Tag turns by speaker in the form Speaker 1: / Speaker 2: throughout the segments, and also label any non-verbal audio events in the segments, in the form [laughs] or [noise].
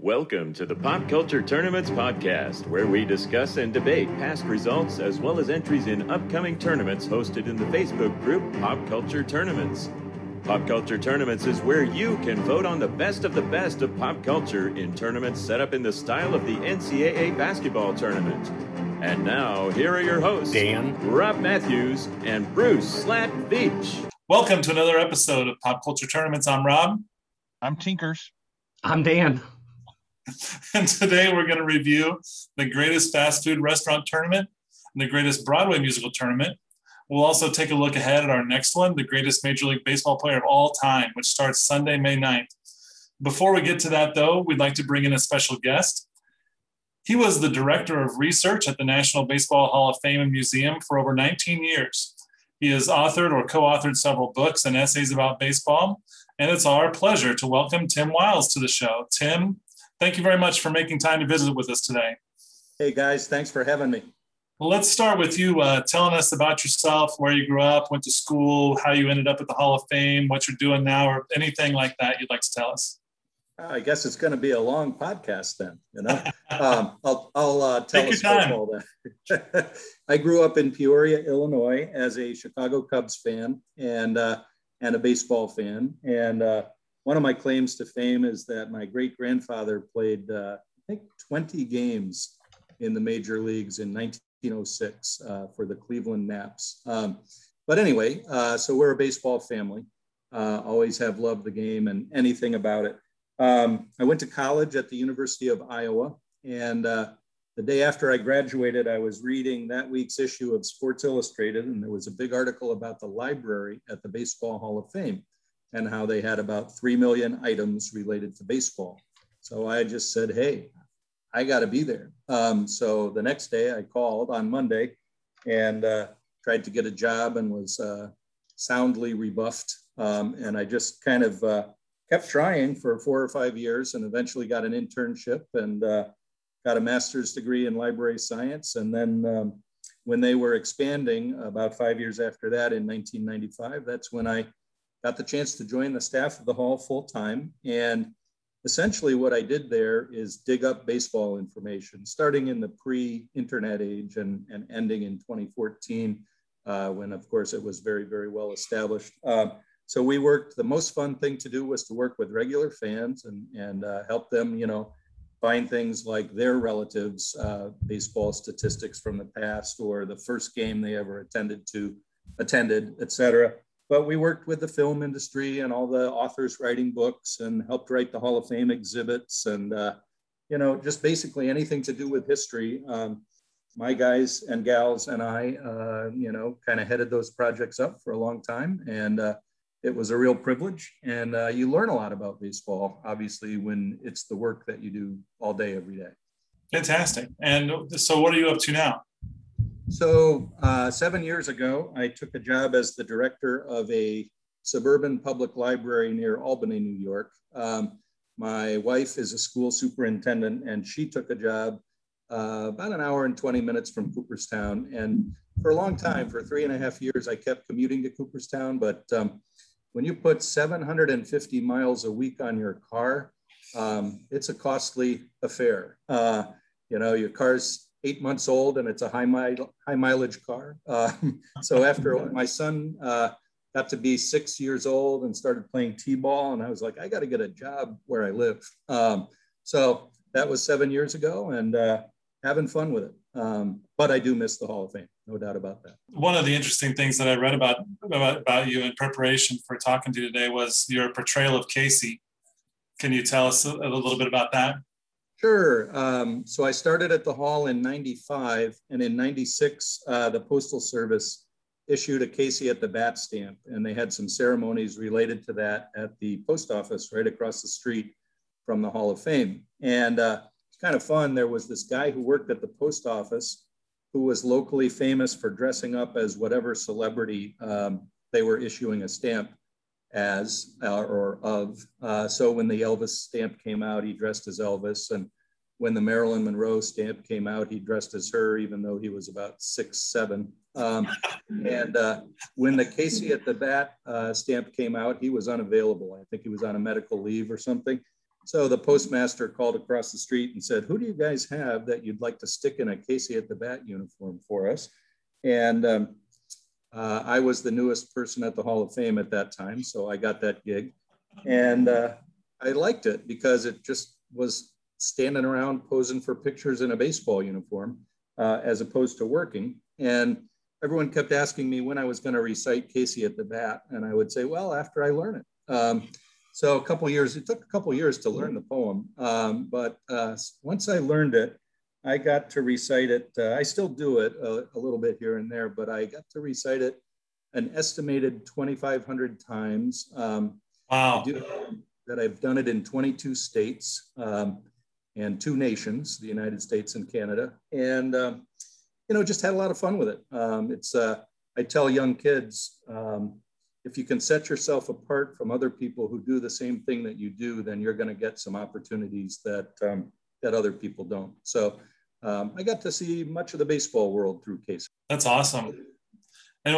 Speaker 1: Welcome to the Pop Culture Tournaments Podcast, where we discuss and debate past results as well as entries in upcoming tournaments hosted in the Facebook group Pop Culture Tournaments. Pop Culture Tournaments is where you can vote on the best of the best of pop culture in tournaments set up in the style of the NCAA basketball tournament. And now, here are your hosts,
Speaker 2: Dan,
Speaker 1: Rob Matthews, and Bruce Slat Beach.
Speaker 3: Welcome to another episode of Pop Culture Tournaments. I'm Rob.
Speaker 4: I'm Tinkers.
Speaker 2: I'm Dan. [laughs]
Speaker 3: And today we're going to review the greatest fast food restaurant tournament and the greatest Broadway musical tournament. We'll also take a look ahead at our next one, the greatest Major League Baseball player of all time, which starts Sunday, May 9th. Before we get to that, though, we'd like to bring in a special guest. He was the director of research at the National Baseball Hall of Fame and Museum for over 19 years. He has authored or co authored several books and essays about baseball. And it's our pleasure to welcome Tim Wiles to the show. Tim, thank you very much for making time to visit with us today.
Speaker 5: Hey guys, thanks for having me.
Speaker 3: Well, let's start with you uh, telling us about yourself, where you grew up, went to school, how you ended up at the Hall of Fame, what you're doing now, or anything like that you'd like to tell us.
Speaker 5: I guess it's going to be a long podcast then. You know, [laughs] um, I'll, I'll uh, tell
Speaker 3: Take
Speaker 5: us
Speaker 3: your time.
Speaker 5: all that. [laughs] I grew up in Peoria, Illinois, as a Chicago Cubs fan and uh, and a baseball fan. And uh, one of my claims to fame is that my great grandfather played, uh, I think, 20 games in the major leagues in 1906 uh, for the Cleveland Naps. Um, but anyway, uh, so we're a baseball family. Uh, always have loved the game and anything about it. Um, I went to college at the University of Iowa, and uh, the day after I graduated, I was reading that week's issue of Sports Illustrated, and there was a big article about the library at the Baseball Hall of Fame and how they had about 3 million items related to baseball. So I just said, hey, I got to be there. Um, so the next day I called on Monday and uh, tried to get a job and was uh, soundly rebuffed. Um, and I just kind of uh, kept trying for four or five years and eventually got an internship and uh, got a master's degree in library science. And then um, when they were expanding about five years after that in 1995, that's when I got the chance to join the staff of the hall full time. And essentially what I did there is dig up baseball information, starting in the pre-internet age and, and ending in 2014, uh, when of course it was very, very well established. Um, so we worked, the most fun thing to do was to work with regular fans and, and uh, help them, you know, find things like their relatives, uh, baseball statistics from the past or the first game they ever attended to, attended, et cetera. But we worked with the film industry and all the authors writing books and helped write the Hall of Fame exhibits and, uh, you know, just basically anything to do with history. Um, my guys and gals and I, uh, you know, kind of headed those projects up for a long time. And uh, it was a real privilege. And uh, you learn a lot about baseball, obviously, when it's the work that you do all day, every day.
Speaker 3: Fantastic. And so, what are you up to now?
Speaker 5: So, uh, seven years ago, I took a job as the director of a suburban public library near Albany, New York. Um, my wife is a school superintendent, and she took a job uh, about an hour and 20 minutes from Cooperstown. And for a long time, for three and a half years, I kept commuting to Cooperstown. But um, when you put 750 miles a week on your car, um, it's a costly affair. Uh, you know, your car's eight months old and it's a high, mile, high mileage car. Uh, [laughs] so after [laughs] my son uh, got to be six years old and started playing t-ball, and I was like, I got to get a job where I live. Um, so that was seven years ago, and uh, having fun with it. Um, but I do miss the Hall of Fame, no doubt about that.
Speaker 3: One of the interesting things that I read about, about, about you in preparation for talking to you today was your portrayal of Casey. Can you tell us a, a little bit about that?
Speaker 5: Sure. Um, so I started at the hall in 95, and in 96, uh, the Postal Service issued a Casey at the Bat stamp, and they had some ceremonies related to that at the post office right across the street from the Hall of Fame. And uh, it's kind of fun. There was this guy who worked at the post office who was locally famous for dressing up as whatever celebrity um, they were issuing a stamp as uh, or of. Uh, so when the Elvis stamp came out, he dressed as Elvis. And when the Marilyn Monroe stamp came out, he dressed as her, even though he was about six, seven. Um, and uh, when the Casey at the Bat uh, stamp came out, he was unavailable. I think he was on a medical leave or something. so the postmaster called across the street and said, Who do you guys have that you'd like to stick in a Casey at the Bat uniform for us? And um, uh, I was the newest person at the Hall of Fame at that time. So I got that gig. And uh, I liked it because it just was standing around posing for pictures in a baseball uniform uh, as opposed to working. And everyone kept asking me when I was going to recite Casey at the Bat. And I would say, Well, after I learn it. Um, so a couple years, it took a couple years to learn the poem, um, but uh, once I learned it, I got to recite it. Uh, I still do it a, a, little bit here and there, but I got to recite it an estimated 2,500 times. Um,
Speaker 3: wow.
Speaker 5: that I've done it in 22 states um, and two nations, the United States and Canada. And, um, you know, just had a lot of fun with it. Um, it's, uh, I tell young kids, um, if you can set yourself apart from other people who do the same thing that you do, then you're going to get some opportunities that um, that other people don't. So um, I got to see much of the baseball world through Casey.
Speaker 3: That's awesome. And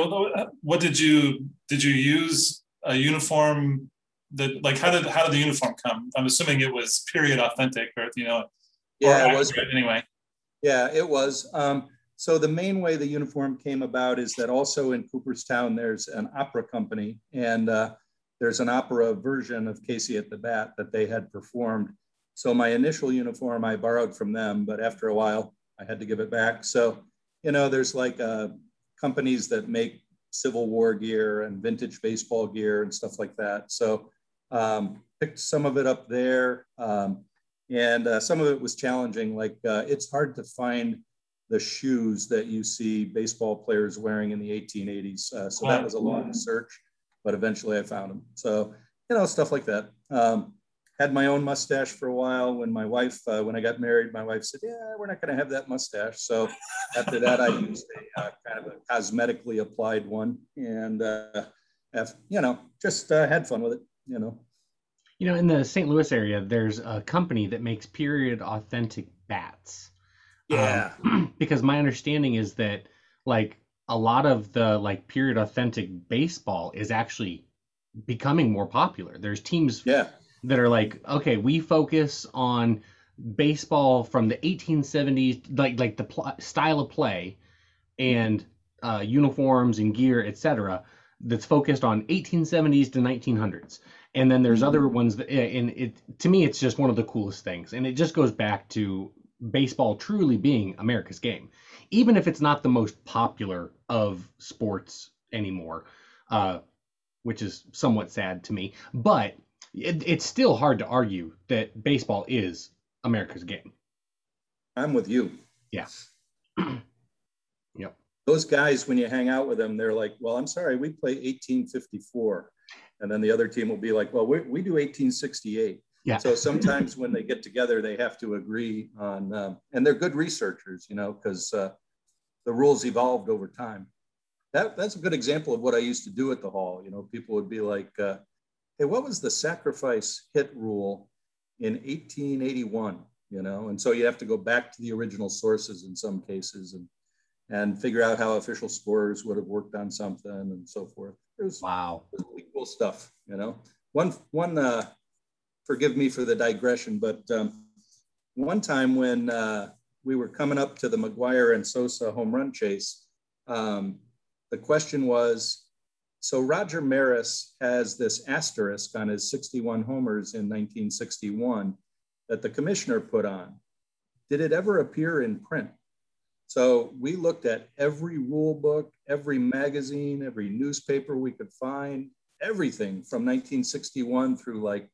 Speaker 3: what did you did you use a uniform that like how did how did the uniform come? I'm assuming it was period authentic or you know.
Speaker 5: Yeah, it was
Speaker 3: anyway.
Speaker 5: Yeah, it was. Um, so the main way the uniform came about is that also in Cooperstown, there's an opera company and uh, there's an opera version of Casey at the Bat that they had performed. So my initial uniform, I borrowed from them, but after a while I had to give it back. So, you know, there's like uh, companies that make Civil War gear and vintage baseball gear and stuff like that. So um, picked some of it up there. Um, and uh, some of it was challenging. Like uh, it's hard to find the shoes that you see baseball players wearing in the 1880s. Uh, so that was a long search, but eventually I found them. So, you know, stuff like that. Um, had my own mustache for a while. When my wife, uh, when I got married, my wife said, "Yeah, we're not going to have that mustache." So after that, I used a uh, kind of a cosmetically applied one, and uh, have, you know, just uh, had fun with it. You know.
Speaker 2: You know, in the St. Louis area, there's a company that makes period authentic bats.
Speaker 5: Yeah.
Speaker 2: Um, [clears throat] because my understanding is that like a lot of the like period authentic baseball is actually becoming more popular. There's teams
Speaker 5: yeah.
Speaker 2: That are like, okay, we focus on baseball from the 1870s, like like the pl- style of play and uh, uniforms and gear, etc. That's focused on 1870s to 1900s. And then there's mm-hmm. other ones that, and it to me, it's just one of the coolest things. And it just goes back to baseball truly being America's game, even if it's not the most popular of sports anymore, uh, which is somewhat sad to me. But it, it's still hard to argue that baseball is America's game.
Speaker 5: I'm with you.
Speaker 2: Yeah. [clears throat] yep.
Speaker 5: Those guys, when you hang out with them, they're like, well, I'm sorry, we play 1854. And then the other team will be like, well, we, we do 1868.
Speaker 2: Yeah.
Speaker 5: So sometimes when they get together, they have to agree on, um, and they're good researchers, you know, because uh, the rules evolved over time. That, that's a good example of what I used to do at the hall. You know, people would be like, uh, hey, what was the sacrifice hit rule in 1881? You know, and so you have to go back to the original sources in some cases and and figure out how official scorers would have worked on something and so forth.
Speaker 2: It was wow,
Speaker 5: it was really cool stuff. You know, one one uh, forgive me for the digression, but um, one time when uh, we were coming up to the McGwire and Sosa home run chase, um, the question was, so Roger Maris has this asterisk on his 61 homers in 1961 that the commissioner put on. Did it ever appear in print? So we looked at every rule book, every magazine, every newspaper we could find, everything from 1961 through like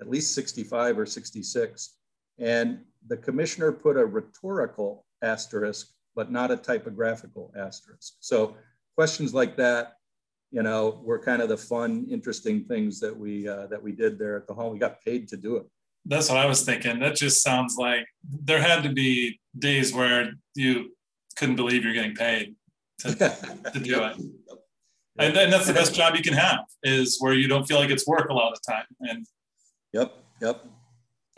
Speaker 5: at least 65 or 66. And the commissioner put a rhetorical asterisk, but not a typographical asterisk. So questions like that, you know, were kind of the fun, interesting things that we uh, that we did there at the hall. We got paid to do it.
Speaker 3: That's what I was thinking. That just sounds like there had to be days where you couldn't believe you're getting paid to, [laughs] to do it. And, and that's the best job you can have is where you don't feel like it's work a lot of the time. And
Speaker 5: Yep, yep.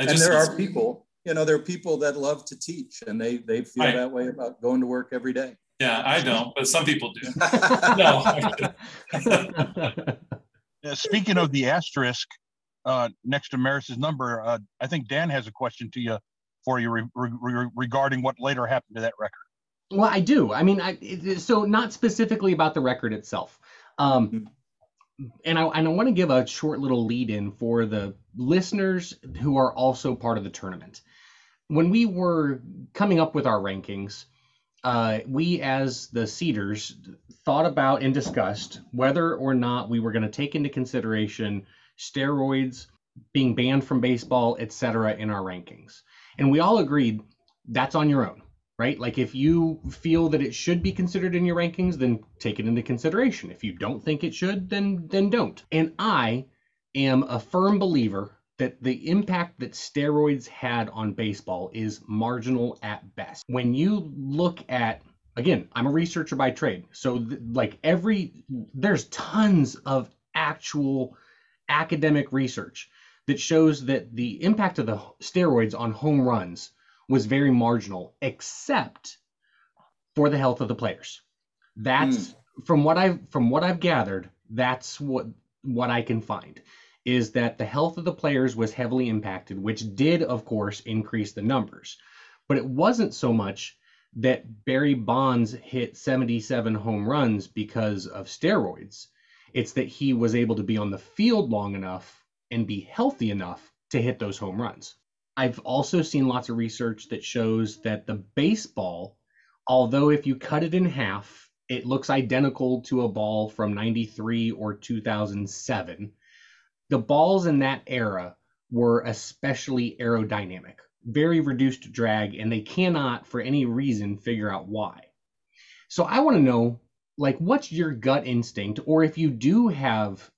Speaker 5: and there are people, you know, there are people that love to teach and they they feel right. that way about going to work every day.
Speaker 3: Yeah, I don't, but some people do. [laughs] no. [laughs]
Speaker 4: speaking of the asterisk, uh, next to Maris's number, uh, I think Dan has a question to you for you re- re- regarding what later happened to that record.
Speaker 2: Well, I do. I mean, I, so not specifically about the record itself. Um, mm-hmm and I, and I want to give a short little lead in for the listeners who are also part of the tournament. When we were coming up with our rankings, uh, we as the seeders thought about and discussed whether or not we were going to take into consideration steroids being banned from baseball, etc., in our rankings. And we all agreed that's on your own right? Like if you feel that it should be considered in your rankings, then take it into consideration. If you don't think it should, then then don't. And I am a firm believer that the impact that steroids had on baseball is marginal at best. When you look at again, I'm a researcher by trade. So th- like every there's tons of actual academic research that shows that the impact of the steroids on home runs was very marginal, except for the health of the players. That's mm. from what I've from what I've gathered. That's what what I can find is that the health of the players was heavily impacted, which did, of course, increase the numbers. But it wasn't so much that Barry Bonds hit 77 home runs because of steroids. It's that he was able to be on the field long enough and be healthy enough to hit those home runs. I've also seen lots of research that shows that the baseball, although if you cut it in half, it looks identical to a ball from 93 or 2007. The balls in that era were especially aerodynamic, very reduced drag, and they cannot, for any reason, figure out why. So I want to know, like, what's your gut instinct, or if you do have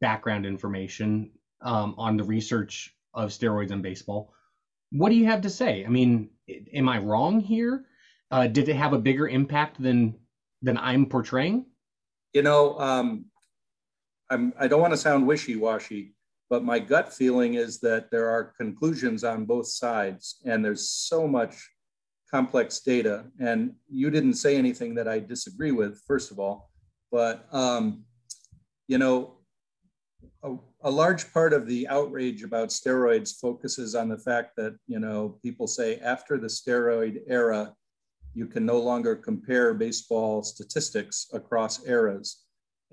Speaker 2: background information um, on the research of steroids in baseball, what do you have to say? I mean, am I wrong here? Uh, did it have a bigger impact than than I'm portraying?
Speaker 5: You know, um, I'm, I don't want to sound wishy-washy, but my gut feeling is that there are conclusions on both sides, and there's so much complex data. And you didn't say anything that I disagree with, first of all, but um, you know, a, a, large part of the outrage about steroids focuses on the fact that you know people say after the steroid era you can no longer compare baseball statistics across eras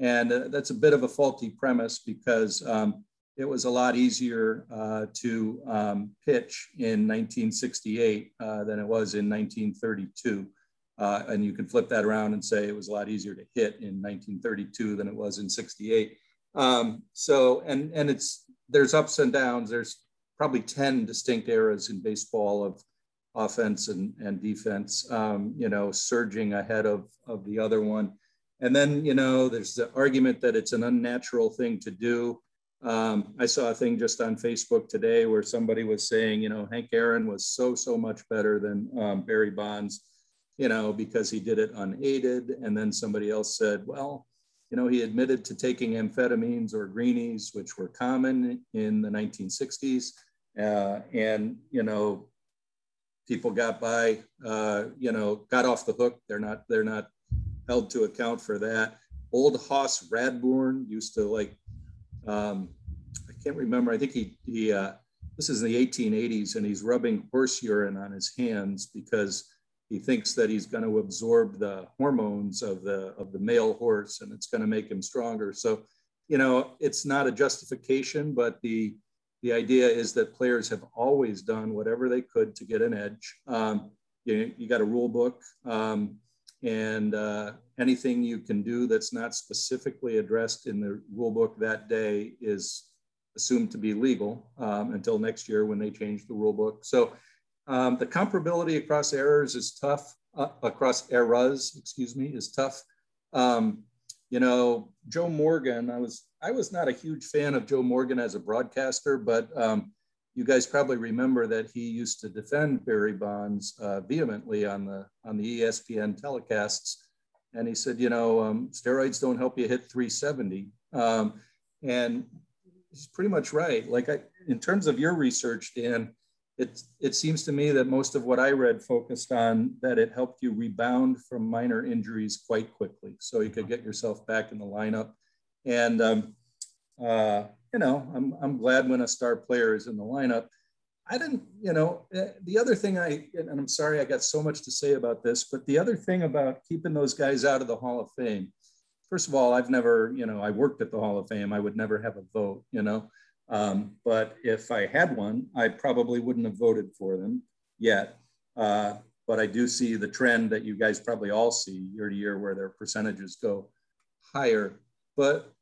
Speaker 5: and uh, that's a bit of a faulty premise because um, it was a lot easier uh, to um, pitch in 1968 uh, than it was in 1932 uh, and you can flip that around and say it was a lot easier to hit in 1932 than it was in 68 um, so, and, and it's, there's ups and downs. There's probably 10 distinct eras in baseball of offense and, and defense, um, you know, surging ahead of, of the other one. And then, you know, there's the argument that it's an unnatural thing to do. Um, I saw a thing just on Facebook today where somebody was saying, you know, Hank Aaron was so, so much better than um, Barry Bonds, you know, because he did it unaided. And then somebody else said, well, you know, he admitted to taking amphetamines or greenies, which were common in the 1960s. Uh, and, you know, people got by, uh, you know, got off the hook. They're not, they're not held to account for that. Old Hoss Radbourn used to like, um, I can't remember. I think he, he uh, this is in the 1880s and he's rubbing horse urine on his hands because he thinks that he's going to absorb the hormones of the of the male horse and it's going to make him stronger so you know it's not a justification but the the idea is that players have always done whatever they could to get an edge um, you, you got a rule book um, and uh, anything you can do that's not specifically addressed in the rule book that day is assumed to be legal um, until next year when they change the rule book so um, the comparability across errors is tough, uh, across eras, excuse me, is tough. Um, you know, Joe Morgan, I was, I was not a huge fan of Joe Morgan as a broadcaster, but um, you guys probably remember that he used to defend Barry Bonds uh, vehemently on the, on the ESPN telecasts. And he said, you know, um, steroids don't help you hit 370. Um, and he's pretty much right. Like I, in terms of your research, Dan, it, it seems to me that most of what I read focused on that it helped you rebound from minor injuries quite quickly. So you could get yourself back in the lineup. And, um, uh, you know, I'm, I'm glad when a star player is in the lineup. I didn't, you know, eh, the other thing I, and I'm sorry I got so much to say about this, but the other thing about keeping those guys out of the Hall of Fame, first of all, I've never, you know, I worked at the Hall of Fame. I would never have a vote, you know. Um, but if I had one, I probably wouldn't have voted for them yet. Uh, but I do see the trend that you guys probably all see year to year where their percentages go higher. But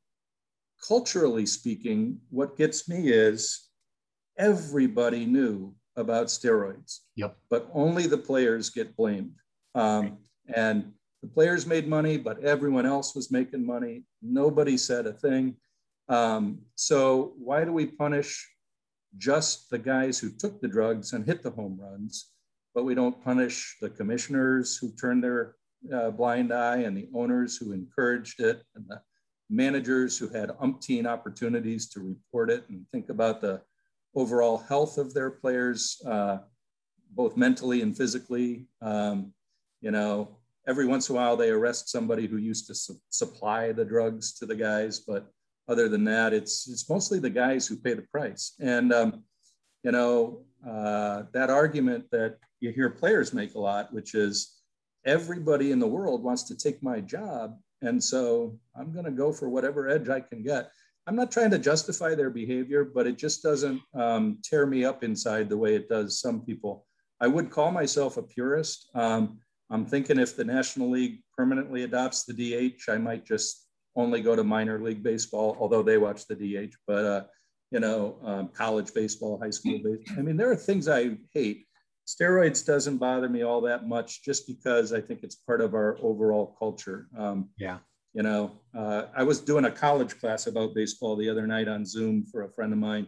Speaker 5: culturally speaking, what gets me is everybody knew about steroids.
Speaker 2: Yep.
Speaker 5: But only the players get blamed. Um, and the players made money, but everyone else was making money. Nobody said a thing. Um, so why do we punish just the guys who took the drugs and hit the home runs, but we don't punish the commissioners who turned their uh, blind eye and the owners who encouraged it and the managers who had umpteen opportunities to report it and think about the overall health of their players, uh, both mentally and physically. Um, you know, every once in a while they arrest somebody who used to su- supply the drugs to the guys, but other than that, it's it's mostly the guys who pay the price. And um, you know, uh, that argument that you hear players make a lot, which is everybody in the world wants to take my job, and so I'm going to go for whatever edge I can get. I'm not trying to justify their behavior, but it just doesn't um, tear me up inside the way it does some people. I would call myself a purist. Um, I'm thinking if the National League permanently adopts the DH, I might just only go to minor league baseball, although they watch the DH, but uh, you know, um, college baseball, high school baseball. I mean, there are things I hate. Steroids doesn't bother me all that much just because I think it's part of our overall culture. Um,
Speaker 2: yeah.
Speaker 5: You know, uh, I was doing a college class about baseball the other night on Zoom for a friend of mine,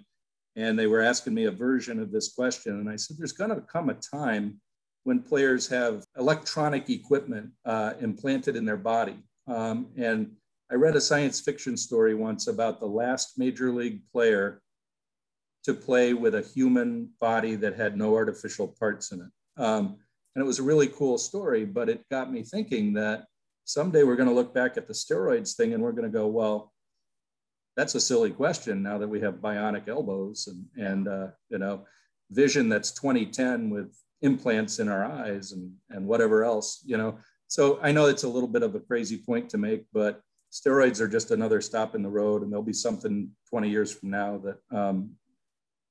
Speaker 5: and they were asking me a version of this question. And I said, There's going to come a time when players have electronic equipment uh, implanted in their body. Um, and I read a science fiction story once about the last major league player to play with a human body that had no artificial parts in it. Um, and it was a really cool story, but it got me thinking that someday we're going to look back at the steroids thing and we're going to go, well, that's a silly question now that we have bionic elbows and, and uh, you know, vision that's 2010 with implants in our eyes and, and whatever else, you know. So I know it's a little bit of a crazy point to make, but steroids are just another stop in the road and there'll be something 20 years from now that um,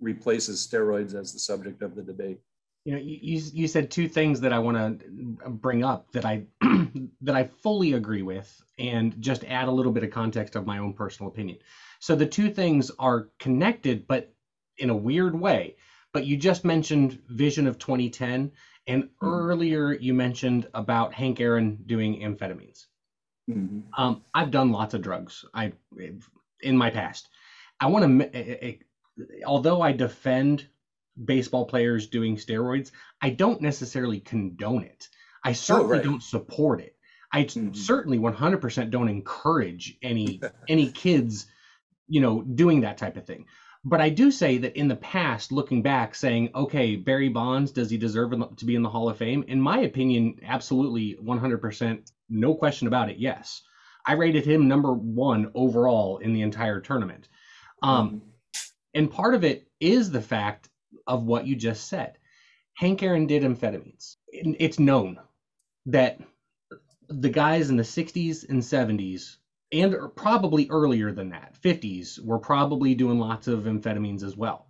Speaker 5: replaces steroids as the subject of the debate.
Speaker 2: You know you, you said two things that i want to bring up that i [clears throat] that i fully agree with and just add a little bit of context of my own personal opinion. So the two things are connected but in a weird way. But you just mentioned vision of 2010 and mm-hmm. earlier you mentioned about hank aaron doing amphetamines. Mm-hmm. um, i've done lots of drugs. I in my past. I want to although i defend baseball players doing steroids, I don't necessarily condone it. I certainly oh, right. don't support it. I mm-hmm. certainly 100% don't encourage any [laughs] any kids, you know, doing that type of thing. But I do say that in the past, looking back, saying, okay, Barry Bonds, does he deserve to be in the Hall of Fame? In my opinion, absolutely 100%, no question about it, yes. I rated him number one overall in the entire tournament. Um, mm-hmm. And part of it is the fact of what you just said. Hank Aaron did amphetamines. It's known that the guys in the 60s and 70s, and er, probably earlier than that, 50s, were probably doing lots of amphetamines as well.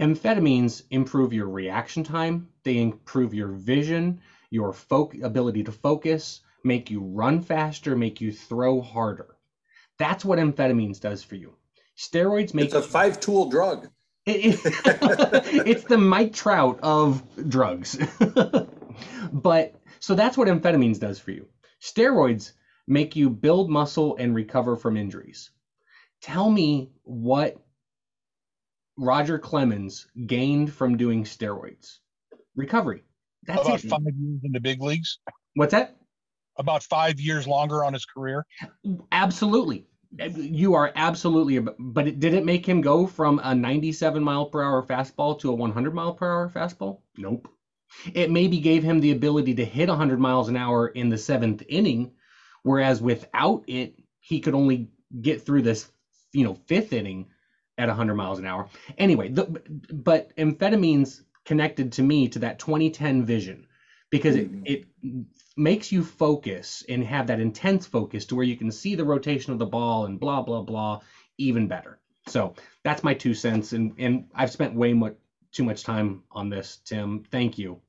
Speaker 2: Amphetamines improve your reaction time, they improve your vision, your fo- ability to focus, make you run faster, make you throw harder. That's what amphetamines does for you. Steroids make
Speaker 5: it's a five tool drug.
Speaker 2: It, it, [laughs] it's the Mike Trout of drugs. [laughs] but so that's what amphetamines does for you. Steroids make you build muscle and recover from injuries. Tell me what Roger Clemens gained from doing steroids. Recovery.
Speaker 4: That's about it. five years in the big leagues.
Speaker 2: What's that?
Speaker 4: About five years longer on his career.
Speaker 2: Absolutely. You are absolutely, but it, did it make him go from a 97 mile per hour fastball to a 100 mile per hour fastball? Nope. It maybe gave him the ability to hit 100 miles an hour in the seventh inning, whereas without it, he could only get through this, you know, fifth inning at 100 miles an hour. Anyway, the, but amphetamines connected to me to that 2010 vision because it,
Speaker 5: Mhm.
Speaker 2: it makes you focus and have that intense focus to where you can see the rotation of the ball and blah blah blah even better. So that's my two cents, and and I've spent way much too much time on this. Tim, thank you.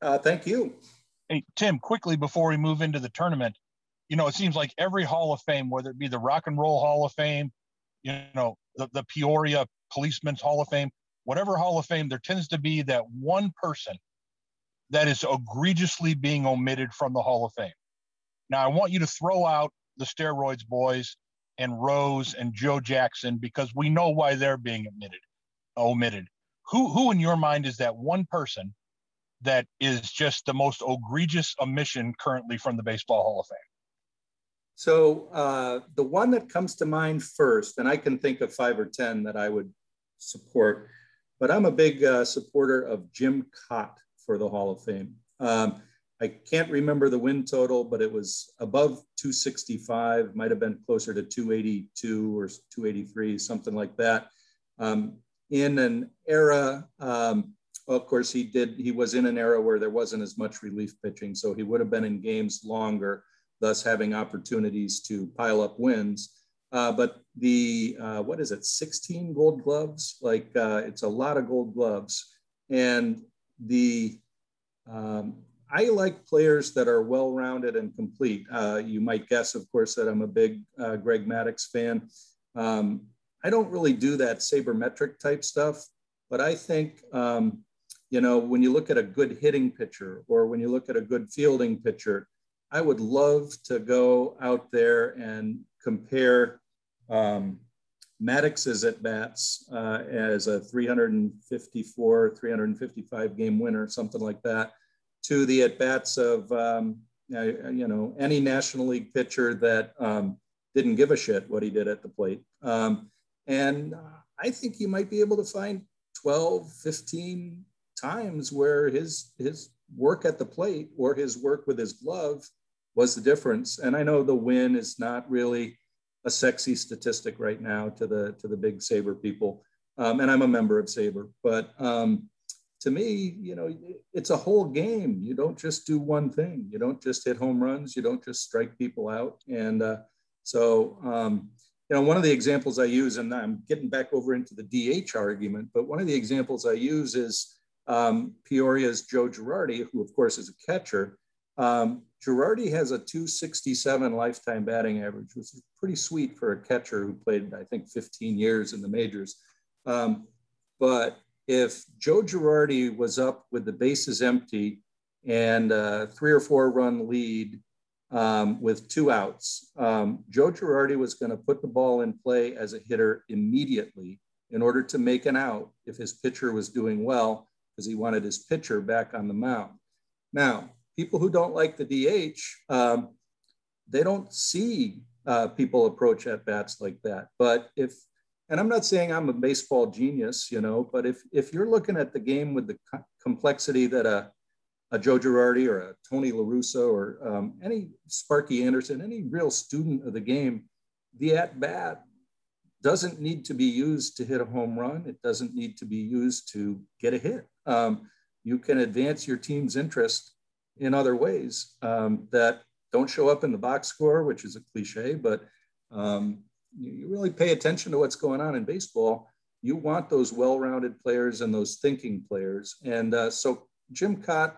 Speaker 5: Uh, thank you.
Speaker 4: Hey, Tim, quickly before we move into the tournament, you know, it seems like every Hall of Fame, whether it be the Rock and Roll Hall of Fame, you know, the, the Peoria Policeman's Hall of Fame, whatever Hall of Fame, there tends to be that one person that is egregiously being omitted from the Hall of Fame. Now, I want you to throw out the steroids boys and Rose and Joe Jackson because we know why they're being omitted. Omitted. Who, who in your mind is that one person that is just the most egregious omission currently from the Baseball Hall of Fame?
Speaker 5: So uh, the one that comes to mind first, and I can think of five or 10 that I would support, but I'm a big uh, supporter of Jim Kaat for the Hall of Fame. Um, I can't remember the win total, but it was above 265, might have been closer to 282 or 283, something like that. Um, in an era, um, well, of course, he did, he was in an era where there wasn't as much relief pitching, so he would have been in games longer thus having opportunities to pile up wins. Uh, but the, uh, what is it, 16 gold gloves? Like uh, it's a lot of gold gloves. And the, um, I like players that are well rounded and complete. Uh, you might guess, of course, that I'm a big uh, Greg Maddux fan. Um, I don't really do that sabermetric type stuff, but I think, um, you know, when you look at a good hitting pitcher or when you look at a good fielding pitcher, I would love to go out there and compare um, Maddux's at bats uh, as a 354, 355 game winner, something like that, to the at bats of um, you know any National League pitcher that um, didn't give a shit what he did at the plate. Um, and I think you might be able to find 12, 15 times where his his work at the plate or his work with his glove was the difference. And I know the win is not really a sexy statistic right now to the to the big SABR people. Um, and I'm a member of SABR, but um, to me, you know, it's a whole game. You don't just do one thing. You don't just hit home runs. You don't just strike people out. And uh, so, um, you know, one of the examples I use, and I'm getting back over into the DH argument, but one of the examples I use is um, Peoria's Joe Girardi, who of course is a catcher. Um, Girardi has a 267 lifetime batting average, which is pretty sweet for a catcher who played, I think, 15 years in the majors. Um, but if Joe Girardi was up with the bases empty and a three or four run lead um, with two outs, um, Joe Girardi was going to put the ball in play as a hitter immediately in order to make an out if his pitcher was doing well, because he wanted his pitcher back on the mound. Now, people who don't like the DH, um, they don't see uh, people approach at bats like that. But if, and I'm not saying I'm a baseball genius, you know, but if if you're looking at the game with the co- complexity that a a Joe Girardi or a Tony La Russa or um, any Sparky Anderson, any real student of the game, the at bat doesn't need to be used to hit a home run. It doesn't need to be used to get a hit. Um, you can advance your team's interest in other ways um, that don't show up in the box score, which is a cliche, but um, you, really pay attention to what's going on in baseball. You want those well-rounded players and those thinking players. And uh, so Jim Kaat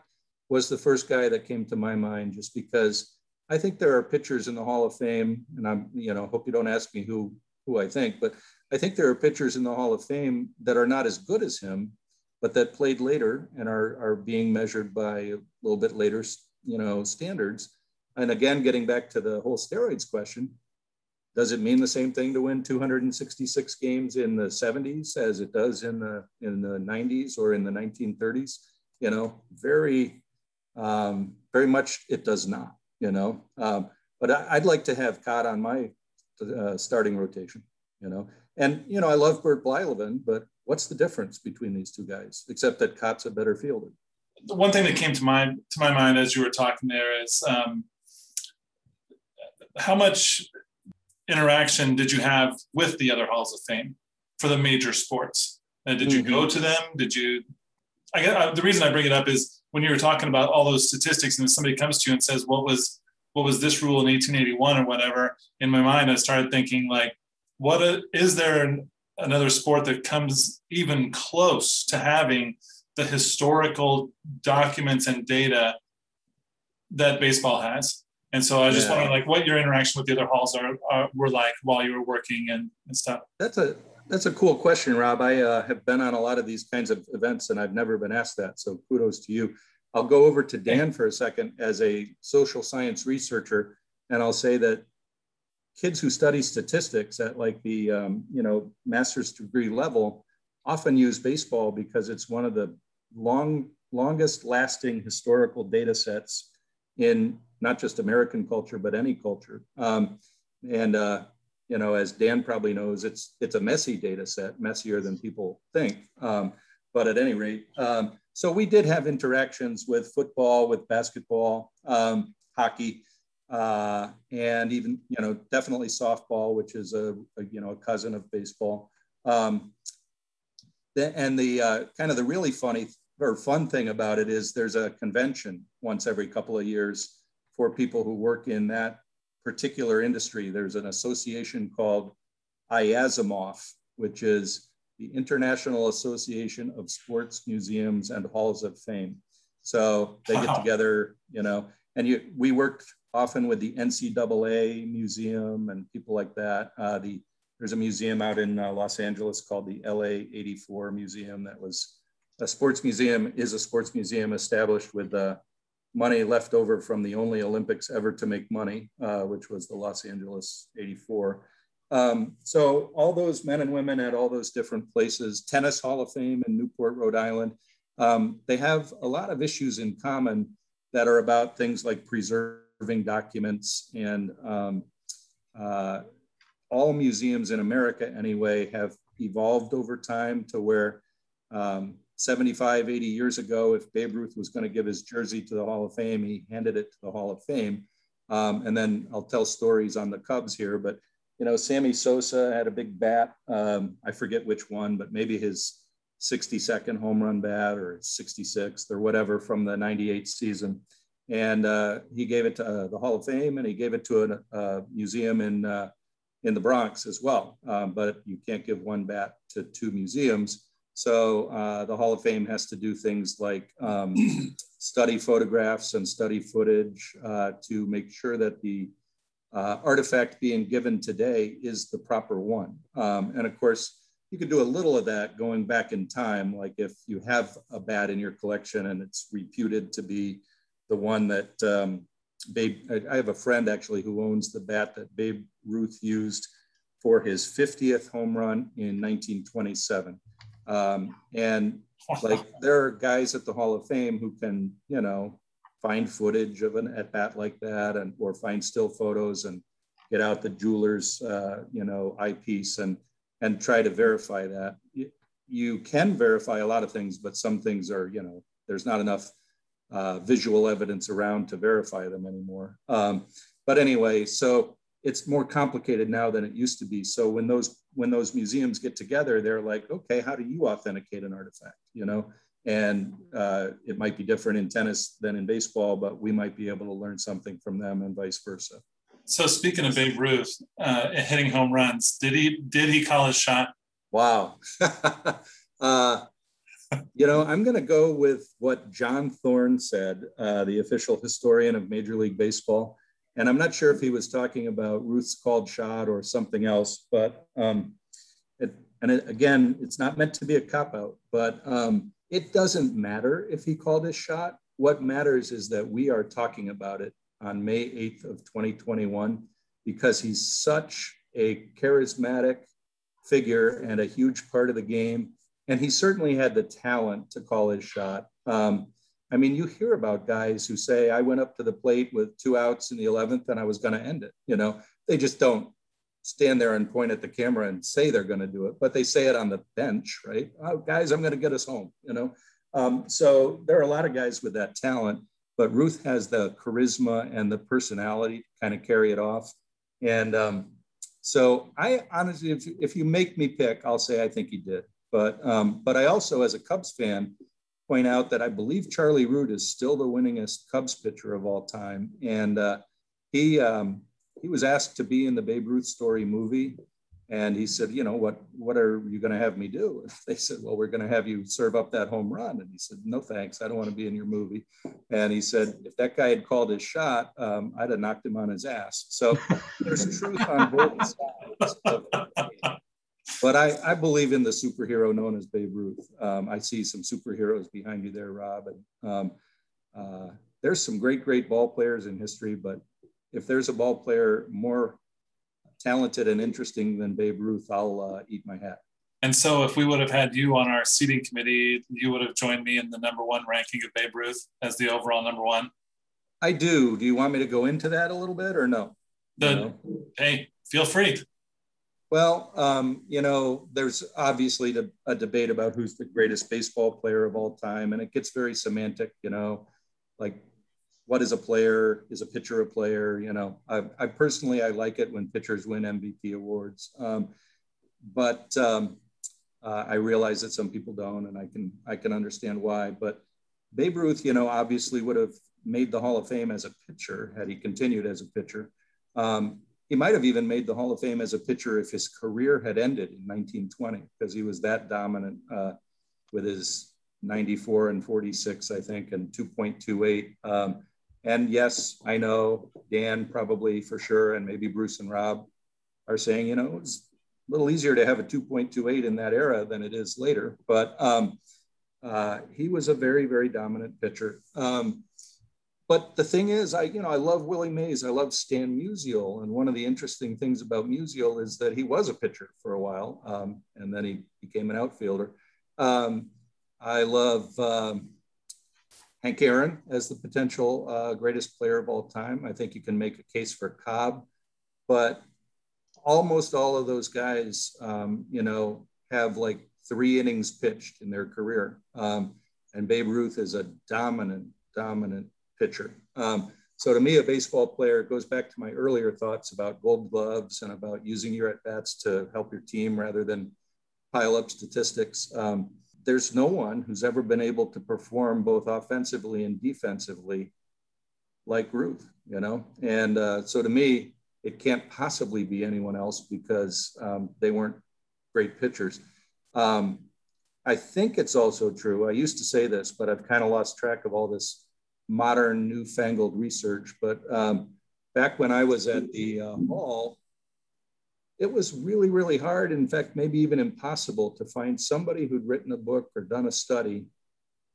Speaker 5: was the first guy that came to my mind just because I think there are pitchers in the Hall of Fame, and I'm, you know, hope you don't ask me who who I think, but I think there are pitchers in the Hall of Fame that are not as good as him, but that played later and are, are being measured by a little bit later, you know, standards. And again, getting back to the whole steroids question, does it mean the same thing to win 266 games in the 70s as it does in the in the 90s or in the 1930s? You know, very, um, very much it does not. You know, um, but I, would like to have Kaat on my uh, starting rotation. You know, and you know, I love Bert Blyleven, but what's the difference between these two guys, except that Kaat's a better fielder?
Speaker 3: The one thing that came to my to my mind as you were talking there is um, how much interaction did you have with the other halls of fame? for the major sports. And did you mm-hmm. go to them? Did you? I, I, the reason I bring it up is when you were talking about all those statistics, and if somebody comes to you and says, "What was what was this rule in 1881 or whatever?" In my mind, I started thinking like, "What a, is there an, another sport that comes even close to having the historical documents and data that baseball has?" And so I just yeah. wondering, like, what your interaction with the other halls are, are were like while you were working and, and stuff.
Speaker 5: That's a that's a cool question, Rob. I uh, have been on a lot of these kinds of events, and I've never been asked that. So kudos to you. I'll go over to Dan for a second as a social science researcher, and I'll say that kids who study statistics at like the um, you know master's degree level often use baseball because it's one of the long longest lasting historical data sets in not just American culture, but any culture. Um, and uh, you know, as Dan probably knows, it's it's a messy data set, messier than people think. Um, but at any rate, um, so we did have interactions with football, with basketball, um, hockey, uh, and even you know definitely softball, which is a, a you know a cousin of baseball. Um, the, and the uh, kind of the really funny or fun thing about it is there's a convention once every couple of years for people who work in that particular industry. There's an association called IASMOF, which is the International Association of Sports Museums and Halls of Fame. So they wow. get together, you know, and you, we worked often with the NCAA museum and people like that. Uh, the there's a museum out in uh, Los Angeles called the LA 84 Museum that was a sports museum is a sports museum established with uh, money left over from the only Olympics ever to make money, uh, which was the Los Angeles 84. Um, so all those men and women at all those different places, Tennis Hall of Fame in Newport, Rhode Island, um, they have a lot of issues in common that are about things like preserving documents and um, uh, all museums in America anyway have evolved over time to where um, 75, 80 years ago, if Babe Ruth was going to give his jersey to the Hall of Fame, he handed it to the Hall of Fame. Um, and then I'll tell stories on the Cubs here, but you know, Sammy Sosa had a big bat. Um, I forget which one, but maybe his 62nd home run bat or 66th or whatever from the 98 season. And uh, he gave it to uh, the Hall of Fame and he gave it to a, a museum in, uh, in the Bronx as well. Um, but you can't give one bat to two museums. So uh, the Hall of Fame has to do things like um, [clears throat] study photographs and study footage uh, to make sure that the uh, artifact being given today is the proper one. Um, and of course, you could do a little of that going back in time, like if you have a bat in your collection and it's reputed to be the one that um, Babe, I have a friend actually who owns the bat that Babe Ruth used for his 50th home run in 1927. Um, and like [laughs] there are guys at the Hall of Fame who can, you know, find footage of an at bat like that and or find still photos and get out the jeweler's, uh, you know, eyepiece and and try to verify that. You, can verify a lot of things, but some things are, you know, there's not enough uh, visual evidence around to verify them anymore. Um, but anyway, so it's more complicated now than it used to be. So when those when those museums get together, they're like, okay, how do you authenticate an artifact? You know, and uh, it might be different in tennis than in baseball, but we might be able to learn something from them and vice versa.
Speaker 3: So speaking of Babe Ruth uh, hitting home runs, did he did he call his shot?
Speaker 5: Wow. [laughs] uh, you know, I'm going to go with what John Thorn said, uh, the official historian of Major League Baseball. And I'm not sure if he was talking about Ruth's called shot or something else, but um, it, and it, again, it's not meant to be a cop out, but um, it doesn't matter if he called his shot. What matters is that we are talking about it on May 8th of 2021 because he's such a charismatic figure and a huge part of the game. And he certainly had the talent to call his shot. Um, I mean, you hear about guys who say, I went up to the plate with two outs in the 11th and I was going to end it. You know, they just don't stand there and point at the camera and say they're going to do it, but they say it on the bench, right? Oh, guys, I'm going to get us home, you know? Um, so there are a lot of guys with that talent, but Ruth has the charisma and the personality to kind of carry it off. And um, so I honestly, if, if you make me pick, I'll say I think he did. But um, but I also, as a Cubs fan, point out that I believe Charlie Root is still the winningest Cubs pitcher of all time, and uh, he um, he was asked to be in the Babe Ruth story movie, and he said, you know, what what are you going to have me do? [laughs] They said, well, we're going to have you serve up that home run, and he said, no thanks, I don't want to be in your movie. And he said, if that guy had called his shot, um, I'd have knocked him on his ass. So there's truth on both sides. Of, but I, I believe in the superhero known as Babe Ruth. Um, I see some superheroes behind you there, Rob. And um, uh, there's some great, great ball players in history, but if there's a ball player more talented and interesting than Babe Ruth, I'll uh, eat my hat.
Speaker 3: And so, if we would have had you on our seating committee, you would have joined me in the number one ranking of Babe Ruth as the overall number one.
Speaker 5: I do. Do you want me to go into that a little bit or no?
Speaker 3: The, no? Hey, feel free.
Speaker 5: Well, um, you know, there's obviously a debate about who's the greatest baseball player of all time, and it gets very semantic. You know, like what is a player? Is a pitcher a player? You know, I, I personally I like it when pitchers win MVP awards, um, but um, uh, I realize that some people don't, and I can I can understand why. But Babe Ruth, you know, obviously would have made the Hall of Fame as a pitcher had he continued as a pitcher. Um, he might have even made the Hall of Fame as a pitcher if his career had ended in 1920, because he was that dominant uh, with his 94 and 46, I think, and 2.28. Um, and yes, I know Dan probably for sure, and maybe Bruce and Rob are saying, you know, it's a little easier to have a 2.28 in that era than it is later. But um, uh, he was a very, very dominant pitcher. Um, but the thing is, I you know I love Willie Mays. I love Stan Musial, and one of the interesting things about Musial is that he was a pitcher for a while, um, and then he became an outfielder. Um, I love um, Hank Aaron as the potential uh, greatest player of all time. I think you can make a case for Cobb, but almost all of those guys, um, you know, have like three innings pitched in their career, um, and Babe Ruth is a dominant, dominant pitcher. Um, so to me, a baseball player goes back to my earlier thoughts about gold gloves and about using your at bats to help your team rather than pile up statistics. Um, there's no one who's ever been able to perform both offensively and defensively like Ruth, you know? And uh, so to me, it can't possibly be anyone else because um, they weren't great pitchers. Um, I think it's also true. I used to say this, but I've kind of lost track of all this modern newfangled research. But um, back when I was at the uh, hall, it was really, really hard. In fact, maybe even impossible to find somebody who'd written a book or done a study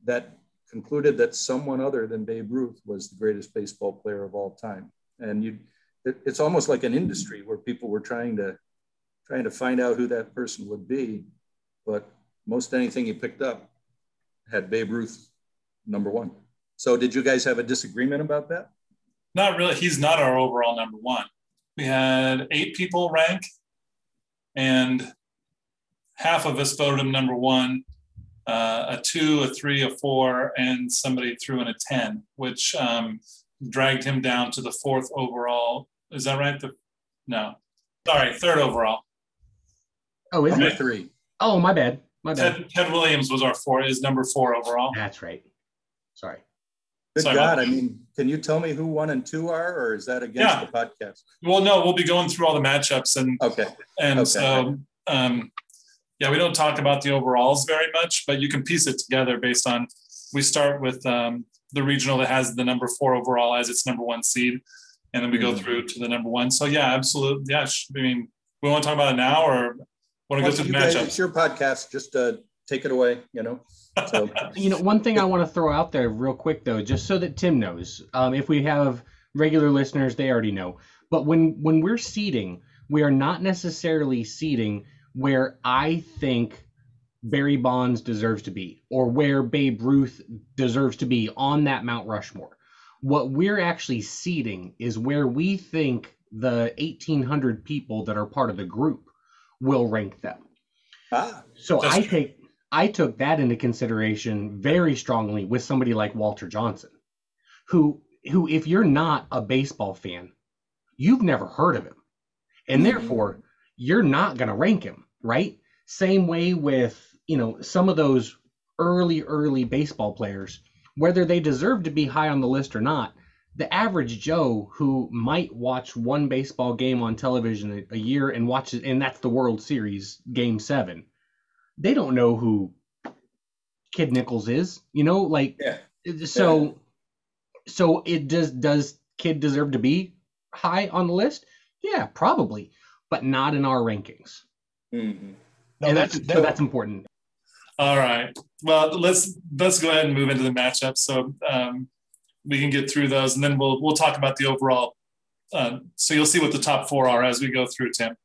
Speaker 5: that concluded that someone other than Babe Ruth was the greatest baseball player of all time. And you, it, it's almost like an industry where people were trying to trying to find out who that person would be. But most anything you picked up had Babe Ruth number one. So did you guys have a disagreement about that?
Speaker 3: Not really. He's not our overall number one. We had eight people rank, and half of us voted him number one, uh, a two, a three, a four, and somebody threw in a 10, which um, dragged him down to the fourth overall. Is that right? The, no. Sorry, third overall.
Speaker 2: Oh, is it three? Oh, my bad. My bad.
Speaker 3: Ted, Ted Williams was our four, is number four overall.
Speaker 2: That's right. Sorry.
Speaker 5: Good Sorry God, I mean, can you tell me who one and two are, or is that against yeah. the podcast?
Speaker 3: Well, no, we'll be going through all the matchups and
Speaker 5: okay,
Speaker 3: and
Speaker 5: okay.
Speaker 3: so um, yeah, we don't talk about the overalls very much, but you can piece it together based on. We start with um, the regional that has the number four overall as its number one seed, and then we mm-hmm. go through to the number one. So yeah, absolutely, yeah. I mean, we want to talk about it now, or want to well, go through the matchup?
Speaker 5: It's your podcast. Just uh, take it away. You know.
Speaker 2: So, [laughs] you know, one thing I want to throw out there real quick though, just so that Tim knows, um, if we have regular listeners, they already know. But when when we're seating, we are not necessarily seating where I think Barry Bonds deserves to be or where Babe Ruth deserves to be on that Mount Rushmore. What we're actually seating is where we think the 1,800 people that are part of the group will rank them. Ah, so I take I took that into consideration very strongly with somebody like Walter Johnson, who who if you're not a baseball fan, you've never heard of him. and mm-hmm. therefore you're not going to rank him, right? Same way with, you know, some of those early, early baseball players, whether they deserve to be high on the list or not, the average Joe who might watch one baseball game on television a, a year and watches, and that's the World Series game seven, they don't know who Kid Nichols is, you know, like,
Speaker 5: Yeah.
Speaker 2: so,
Speaker 5: Yeah.
Speaker 2: so it does, does Kid deserve to be high on the list? Yeah, probably, but not in our rankings.
Speaker 5: Mhm.
Speaker 4: No,
Speaker 2: and
Speaker 4: that's,
Speaker 2: that's,
Speaker 4: that-
Speaker 2: that's important.
Speaker 3: All right. Well, let's let's go ahead and move into the matchup so um, we can get through those, and then we'll we'll talk about the overall. Uh, so you'll see what the top four are as we go through, Tim.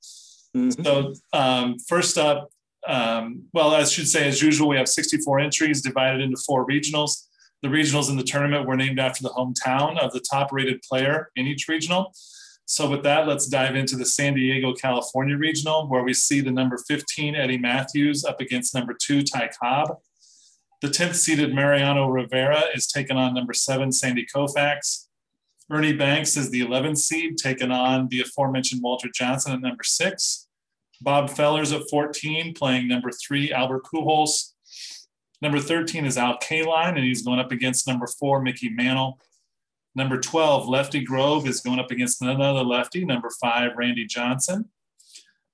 Speaker 5: Mhm.
Speaker 3: So um, first up, um, well, I should say as usual, we have 64 entries divided into four regionals. The regionals in the tournament were named after the hometown of the top-rated player in each regional. So with that, let's dive into the San Diego, California regional, where we see the number 15 Eddie Mathews up against number two Ty Cobb. The 10th seeded Mariano Rivera is taking on number seven Sandy Koufax. Ernie Banks is the 11th seed, taking on the aforementioned Walter Johnson at number six. Bob Fellers at 14, playing number three Albert Pujols. Number 13 is Al Kaline, and he's going up against number four Mickey Mantle. Number 12, Lefty Grove, is going up against another lefty, number five, Randy Johnson.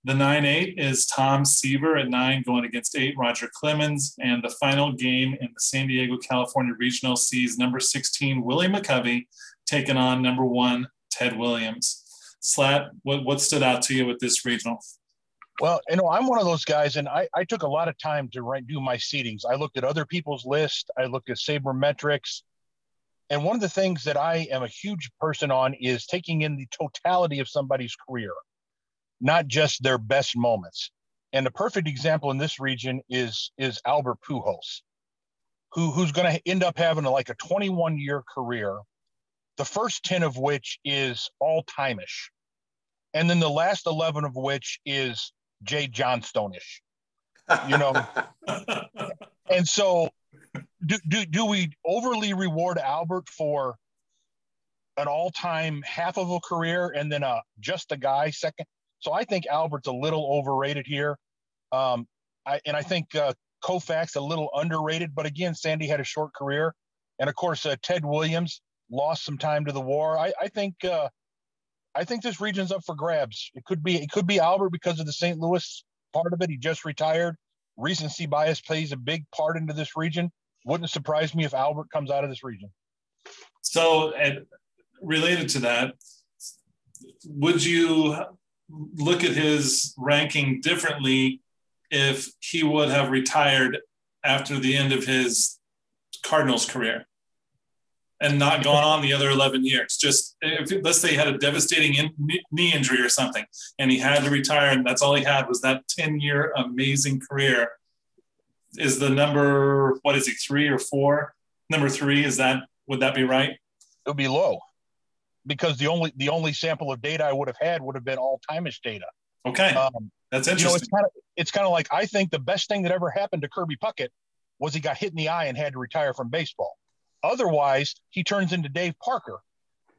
Speaker 3: The 9 8 is Tom Seaver at nine, going against eight, Roger Clemens. And the final game in the San Diego, California regional sees number 16, Willie McCovey, taking on number one, Ted Williams. Slat, what, what stood out to you with this regional?
Speaker 4: Well, you know, I'm one of those guys, and I, I took a lot of time to write, do my seedings. I looked at other people's list. I looked at sabermetrics. And one of the things that I am a huge person on is taking in the totality of somebody's career, not just their best moments. And the perfect example in this region is is Albert Pujols, who who's going to end up having like a 21 year career, the first 10 of which is all timeish, and then the last 11 of which is Jay Johnstone-ish. [laughs] You know, and so do, do do we overly reward Albert for an all-time half of a career and then a just a guy second? So I think Albert's a little overrated here. Um, I, and I think uh, Koufax a little underrated, but again, Sandy had a short career, and of course uh, Ted Williams lost some time to the war. I, I think uh, I think this region's up for grabs. It could be it could be Albert because of the St. Louis part of it. He just retired. Recency bias plays a big part into this region. Wouldn't surprise me if Albert comes out of this region.
Speaker 3: So, and related to that, would you look at his ranking differently if he would have retired after the end of his Cardinals career and not gone on the other 11 years? Just if, let's say he had a devastating in, knee injury or something and he had to retire and that's all he had was that 10 year amazing career. Is the number, what is he, three or four? Number three, is that, would that be right?
Speaker 4: It would be low because the only the only sample of data I would have had would have been all timeish data.
Speaker 3: Okay,
Speaker 4: Um,
Speaker 3: that's
Speaker 4: you know,
Speaker 3: interesting.
Speaker 4: it's kind of it's kind of like I think the best thing that ever happened to Kirby Puckett was he got hit in the eye and had to retire from baseball. Otherwise, he turns into Dave Parker.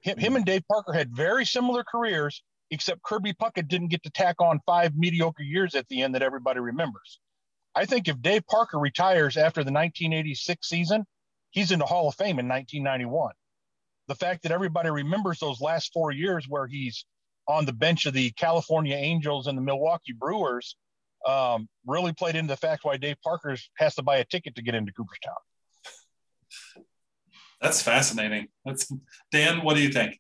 Speaker 4: Him, him and Dave Parker had very similar careers, except Kirby Puckett didn't get to tack on five mediocre years at the end that everybody remembers. I think if Dave Parker retires after the 1986 season, he's in the Hall of Fame in 1991. The fact that everybody remembers those last four years where he's on the bench of the California Angels and the Milwaukee Brewers um, really played into the fact why Dave Parker has to buy a ticket to get into Cooperstown.
Speaker 3: That's fascinating. That's Dan. What do you think?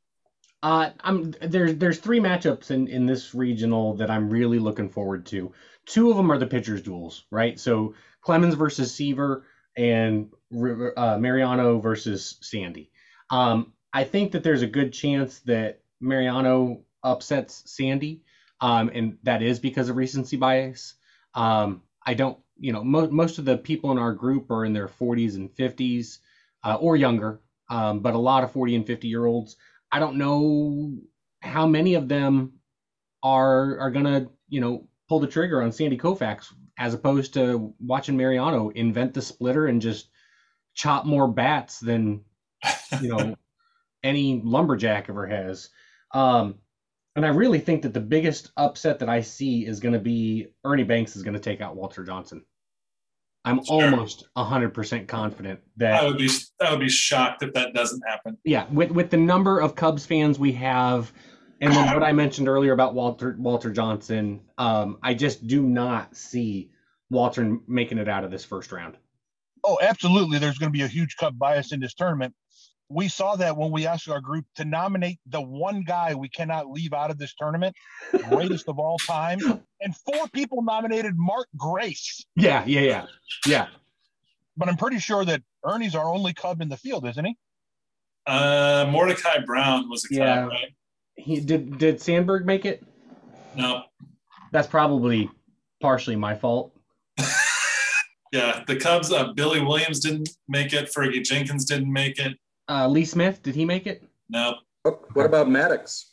Speaker 2: Uh, I'm there's there's three matchups in in this regional that I'm really looking forward to. Two of them are the pitchers duels, right? So Clemens versus Seaver and uh, Mariano versus Sandy. Um, I think that there's a good chance that Mariano upsets Sandy, um, and that is because of recency bias. Um, I don't, you know, mo- most of the people in our group are in their 40s and 50s uh, or younger, um, but a lot of 40 and 50 year olds. I don't know how many of them are are gonna, you know, pull the trigger on Sandy Koufax as opposed to watching Mariano invent the splitter and just chop more bats than you know [laughs] any lumberjack ever has. Um, And I really think that the biggest upset that I see is going to be Ernie Banks is going to take out Walter Johnson. I'm
Speaker 3: Sure.
Speaker 2: almost 100% confident that
Speaker 3: I would be I would be shocked if that doesn't happen.
Speaker 2: yeah, with with the number of Cubs fans we have, and then what I mentioned earlier about Walter Walter Johnson, um, I just do not see Walter making it out of this first round.
Speaker 4: Oh, absolutely. There's going to be a huge Cub bias in this tournament. We saw that when we asked our group to nominate the one guy we cannot leave out of this tournament, [laughs] greatest of all time, and four people nominated Mark Grace.
Speaker 2: Yeah, yeah, yeah, yeah.
Speaker 4: But I'm pretty sure that Ernie's our only Cub in the field, isn't he?
Speaker 3: Uh, Mordecai Brown was a Cub,
Speaker 2: Yeah.
Speaker 3: right?
Speaker 2: He did. Did Sandberg make it?
Speaker 3: No,
Speaker 2: That's probably partially my fault. [laughs]
Speaker 3: yeah, the Cubs. Uh, Billy Williams didn't make it. Fergie Jenkins didn't make it.
Speaker 2: Uh, Lee Smith, did he make it?
Speaker 3: No,
Speaker 5: What, what about Maddux?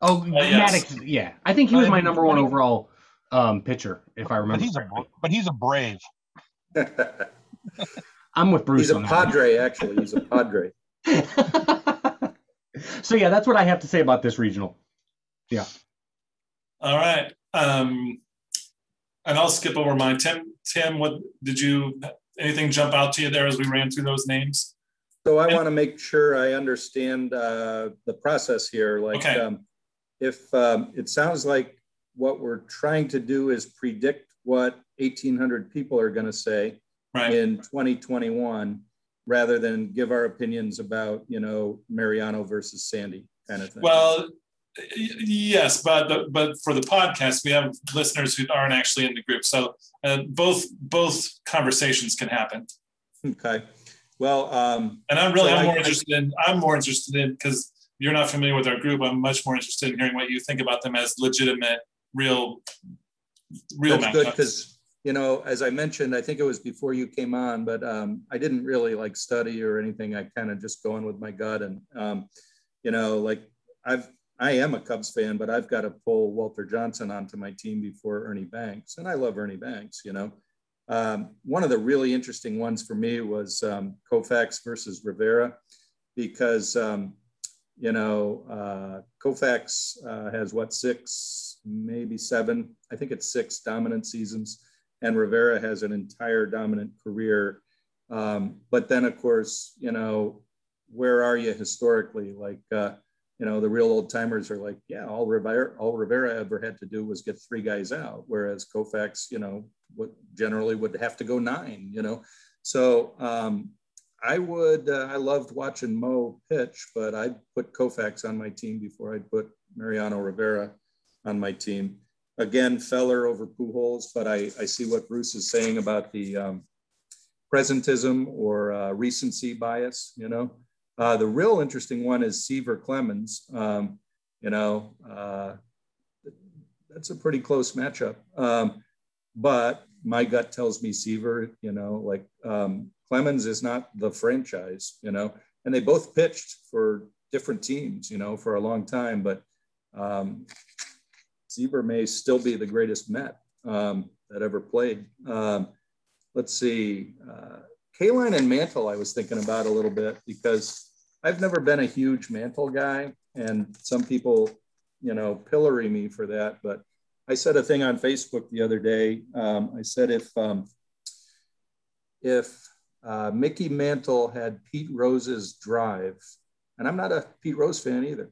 Speaker 2: Oh,
Speaker 3: yes.
Speaker 2: Maddux. Yeah, I think he was my
Speaker 4: Um,
Speaker 2: number one overall um, pitcher, if I
Speaker 4: But
Speaker 2: remember.
Speaker 4: he's a but he's a brave. [laughs]
Speaker 2: I'm with Bruce
Speaker 5: He's a
Speaker 2: on that.
Speaker 5: Padre, actually. He's a Padre. [laughs]
Speaker 2: so yeah, that's what I have to say about this regional. Yeah.
Speaker 3: All right. Um, and I'll skip over mine. Tim, Tim, what did you? Anything jump out to you there as we ran through those names?
Speaker 5: So I want to make sure I understand uh, the process here. Like,
Speaker 3: Okay.
Speaker 5: um, if um, it sounds like what we're trying to do is predict what 1,800 people are going to say
Speaker 3: Right.
Speaker 5: in 2021, rather than give our opinions about, you know, Mariano versus Sandy kind of thing.
Speaker 3: Well, yes, but but for the podcast, we have listeners who aren't actually in the group, so uh, both both conversations can happen.
Speaker 5: okay. Well, um,
Speaker 3: And I'm really
Speaker 5: So
Speaker 3: I'm
Speaker 5: I-
Speaker 3: more interested in I'm more interested in because you're not familiar with our group. I'm much more interested in hearing what you think about them as legitimate, real, real
Speaker 5: That's good because you know, as I mentioned, I think it was before you came on, but um, I didn't really like study or anything. I kind of just going with my gut, and um, you know, like I've I am a Cubs fan, but I've got to pull Walter Johnson onto my team before Ernie Banks, and I love Ernie Banks. You know, um, one of the really interesting ones for me was um, Koufax versus Rivera, because um, you know, uh, Koufax uh, has what six, maybe seven. I think it's six dominant seasons, and Rivera has an entire dominant career. Um, but then, of course, you know, where are you historically? Like, uh, you know, the real old timers are like, yeah, all Rivera, all Rivera ever had to do was get three guys out, whereas Koufax, you know, would generally would have to go nine. You know, so um, I would, uh, I loved watching Mo pitch, but I'd put Koufax on my team before I'd put Mariano Rivera on my team. Again, Feller over Pujols, but I, I see what Bruce is saying about the um, presentism or uh, recency bias, you know. Uh, the real interesting one is Seaver Clemens. Um, you know, uh, that's a pretty close matchup. Um, but my gut tells me Seaver, you know, like um, Clemens is not the franchise, you know, and they both pitched for different teams, you know, for a long time. But um, Seaver may still be the greatest Met um, that ever played. Um, let's see, uh, Kaline and Mantle, I was thinking about a little bit because I've never been a huge Mantle guy, and some people, you know, pillory me for that. But I said a thing on Facebook the other day. Um, I said if um, if uh, Mickey Mantle had Pete Rose's drive, and I'm not a Pete Rose fan either,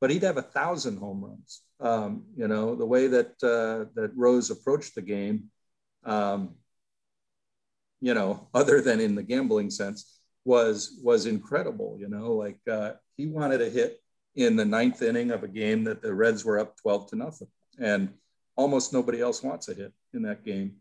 Speaker 5: but he'd have a thousand home runs. Um, you know, the way that uh, that Rose approached the game, um, you know, [laughs] other than in the gambling sense, was was incredible. You know, like uh, he wanted a hit in the ninth inning of a game that the Reds were up 12 to nothing, and almost nobody else wants a hit in that game.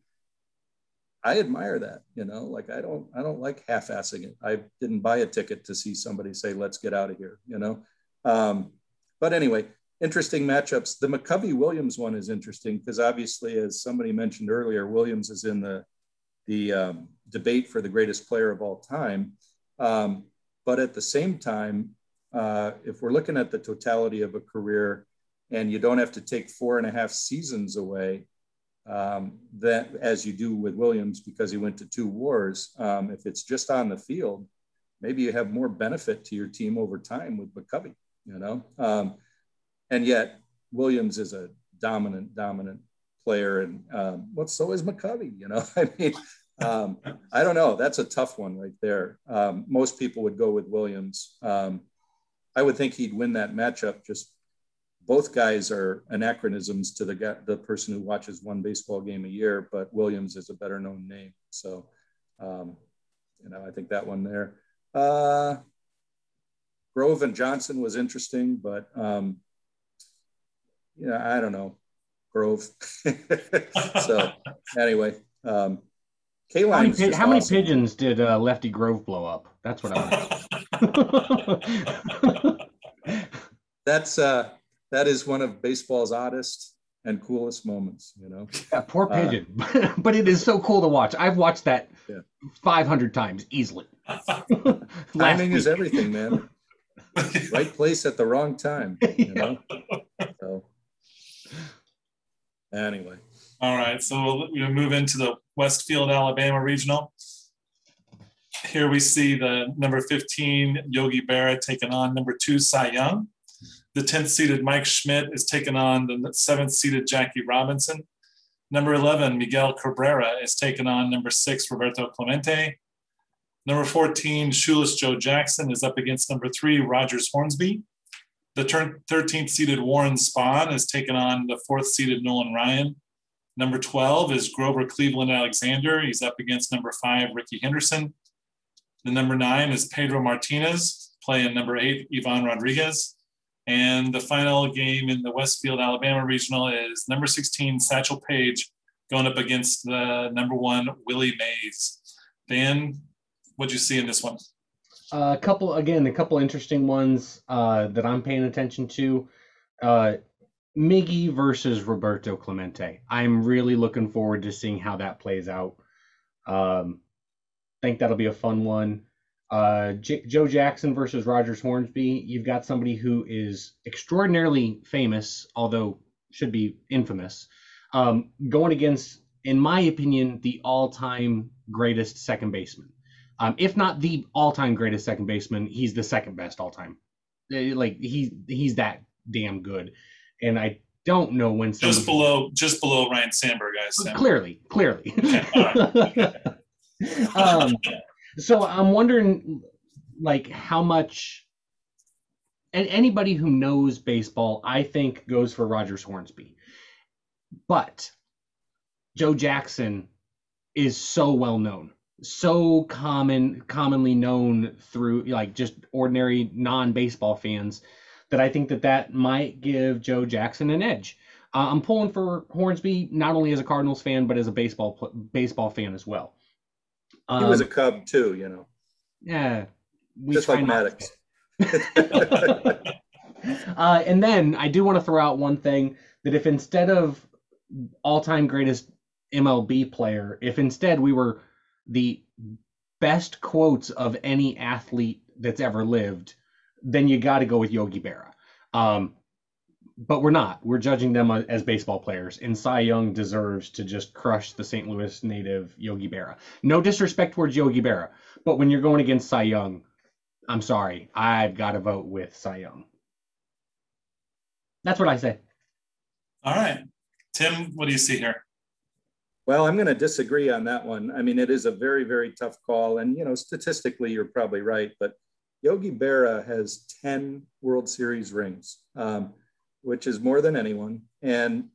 Speaker 5: I admire that, you know, like I don't, I don't like half-assing it. I didn't buy a ticket to see somebody say, let's get out of here, you know? Um, but anyway, interesting matchups. The McCovey Williams one is interesting because obviously, as somebody mentioned earlier, Williams is in the, the um, debate for the greatest player of all time. Um, but at the same time, uh, if we're looking at the totality of a career and you don't have to take four and a half seasons away, um, that as you do with Williams because he went to two wars. Um, if it's just on the field, maybe you have more benefit to your team over time with McCovey, you know. Um, and yet, Williams is a dominant, dominant player, and um, well, so is McCovey. You know, [laughs] I mean, um, I don't know. That's a tough one right there. Um, most people would go with Williams. Um, I would think he'd win that matchup. Just both guys are anachronisms to the guy, the person who watches one baseball game a year, but Williams is a better known name. So, um, you know, I think that one there. Uh, Grove and Johnson was interesting, but um, yeah, I don't know. Grove. [laughs] so anyway, um,
Speaker 2: K How, many, how many pigeons did uh, Lefty Grove blow up? That's what
Speaker 5: I. [laughs] [laughs] That's uh, that is one of baseball's oddest and coolest moments. You know. [laughs]
Speaker 2: Yeah, poor uh, pigeon, uh, [laughs] but it is so cool to watch. I've watched that yeah. 500 times easily. [laughs]
Speaker 5: Timing is everything, man. right place at the wrong time. You know. So. Anyway.
Speaker 3: All right, so we'll, we'll move into the Westfield, Alabama regional. Here we see the number 15 Yogi Berra taking on number two Cy Young. The 10th seeded Mike Schmidt is taking on the 7th seeded Jackie Robinson. Number 11, Miguel Cabrera is taking on number six, Roberto Clemente. Number 14, Shoeless Joe Jackson is up against number three, Rogers Hornsby. The 13th seeded Warren Spahn is taking on the fourth seeded Nolan Ryan. Number 12 is Grover Cleveland Alexander. He's up against number five, Rickey Henderson. The number nine is Pedro Martinez, playing number eight, Ivan Rodriguez. And the final game in the Westfield, Alabama regional is number 16, Satchel Paige, going up against the number one, Willie Mays. Dan, what'd you see in this one?
Speaker 2: a couple again, a couple interesting ones uh, that I'm paying attention to. Uh, Miggy versus Roberto Clemente. I'm really looking forward to seeing how that plays out. Um, think that'll be a fun one. Uh, J- Joe Jackson versus Rogers Hornsby. You've got somebody who is extraordinarily famous, although should be infamous, um, going against, in my opinion, the all-time greatest second baseman. Um, if not the all-time greatest second baseman, he's the second best all-time. Uh, like he he's that damn good, and I don't know when
Speaker 3: somebody... just below just below Ryne Sandberg, guys.
Speaker 2: Clearly, clearly. [laughs] um, so I'm wondering, like, how much. And anybody who knows baseball, I think, goes for Rogers Hornsby. But Joe Jackson is so well known so common commonly known through like just ordinary non-baseball fans that I think that that might give Joe Jackson an edge. Uh, I'm pulling for Hornsby not only as a Cardinals fan but as a baseball baseball fan as well.
Speaker 5: Um, he was a Cub too, you know.
Speaker 2: Yeah,
Speaker 5: just like Maddux. [laughs]
Speaker 2: uh, and then I do want to throw out one thing that if instead of all-time greatest MLB player, if instead we were the best quotes of any athlete that's ever lived, then you got to go with Yogi Berra. Um, but we're not. We're judging them as baseball players, and Cy Young deserves to just crush the St. Louis native Yogi Berra. No disrespect towards Yogi Berra, but when you're going against Cy Young, I'm sorry, I've got to vote with Cy Young. That's what I say.
Speaker 3: All right, Tim, what do you see here?
Speaker 5: Well, I'm going to disagree on that one. I mean, it is a very, very tough call. And, you know, statistically, you're probably right. But Yogi Berra has 10 World Series rings, um, which is more than anyone. And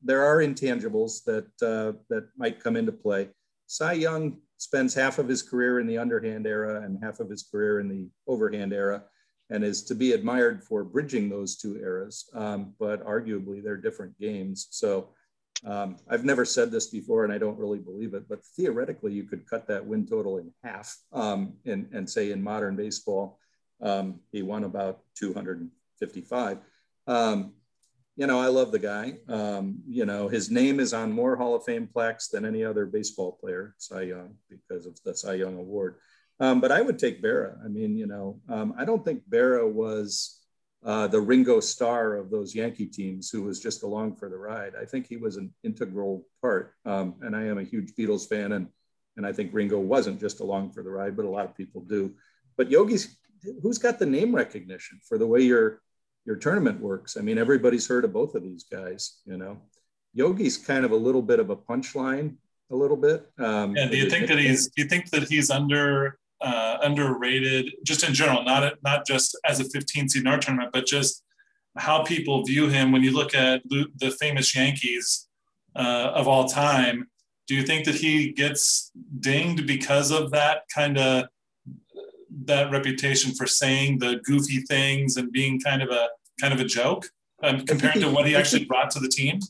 Speaker 5: there are intangibles that, uh, that might come into play. Cy Young spends half of his career in the underhand era and half of his career in the overhand era and is to be admired for bridging those two eras. Um, but arguably, they're different games. So, um, I've never said this before, and I don't really believe it, but theoretically, you could cut that win total in half um, and, and say in modern baseball, um, he won about 255. Um, you know, I love the guy. Um, you know, his name is on more Hall of Fame plaques than any other baseball player, Cy Young, because of the Cy Young Award. Um, but I would take Berra. I mean, you know, I don't think Berra was uh, the Ringo Starr of those Yankee teams, who was just along for the ride. I think he was an integral part. Um, and I am a huge Beatles fan, and and I think Ringo wasn't just along for the ride, but a lot of people do. But Yogi's, who's got the name recognition for the way you're your tournament works. I mean, everybody's heard of both of these guys. You know, Yogi's kind of a little bit of a punchline, a little bit.
Speaker 3: Um, yeah. Do you think that he's? Do you think that he's under uh, underrated, just in general, not not just as a 15 seed in our tournament, but just how people view him when you look at the famous Yankees uh, of all time. Do you think that he gets dinged because of that kind of that reputation for saying the goofy things and being kind of a kind of a joke um, compared he, to what he actually brought to the team?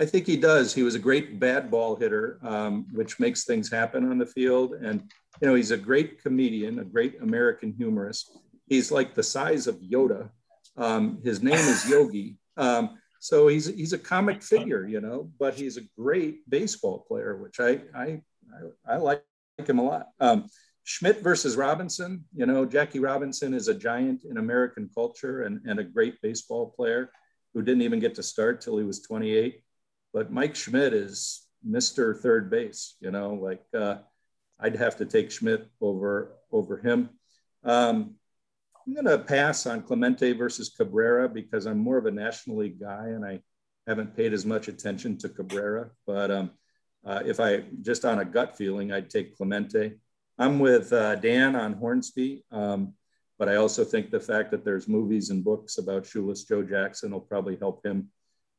Speaker 5: I think he does. He was a great bad ball hitter, um, which makes things happen on the field. And you know, he's a great comedian, a great American humorist. He's like the size of Yoda. Um, his name is Yogi. Um, so he's he's a comic [laughs] figure, you know, but he's a great baseball player, which I I I, I like him a lot. Schmidt versus Robinson, you know, Jackie Robinson is a giant in American culture and, and a great baseball player who didn't even get to start till he was 28. But Mike Schmidt is Mr. Third Base, you know, like uh, I'd have to take Schmidt over over him. Um, I'm going to pass on Clemente versus Cabrera because I'm more of a National League guy and I haven't paid as much attention to Cabrera. But um, uh, if I just on a gut feeling, I'd take Clemente. I'm with uh, Dan on Hornsby, um, but I also think the fact that there's movies and books about shoeless Joe Jackson will probably help him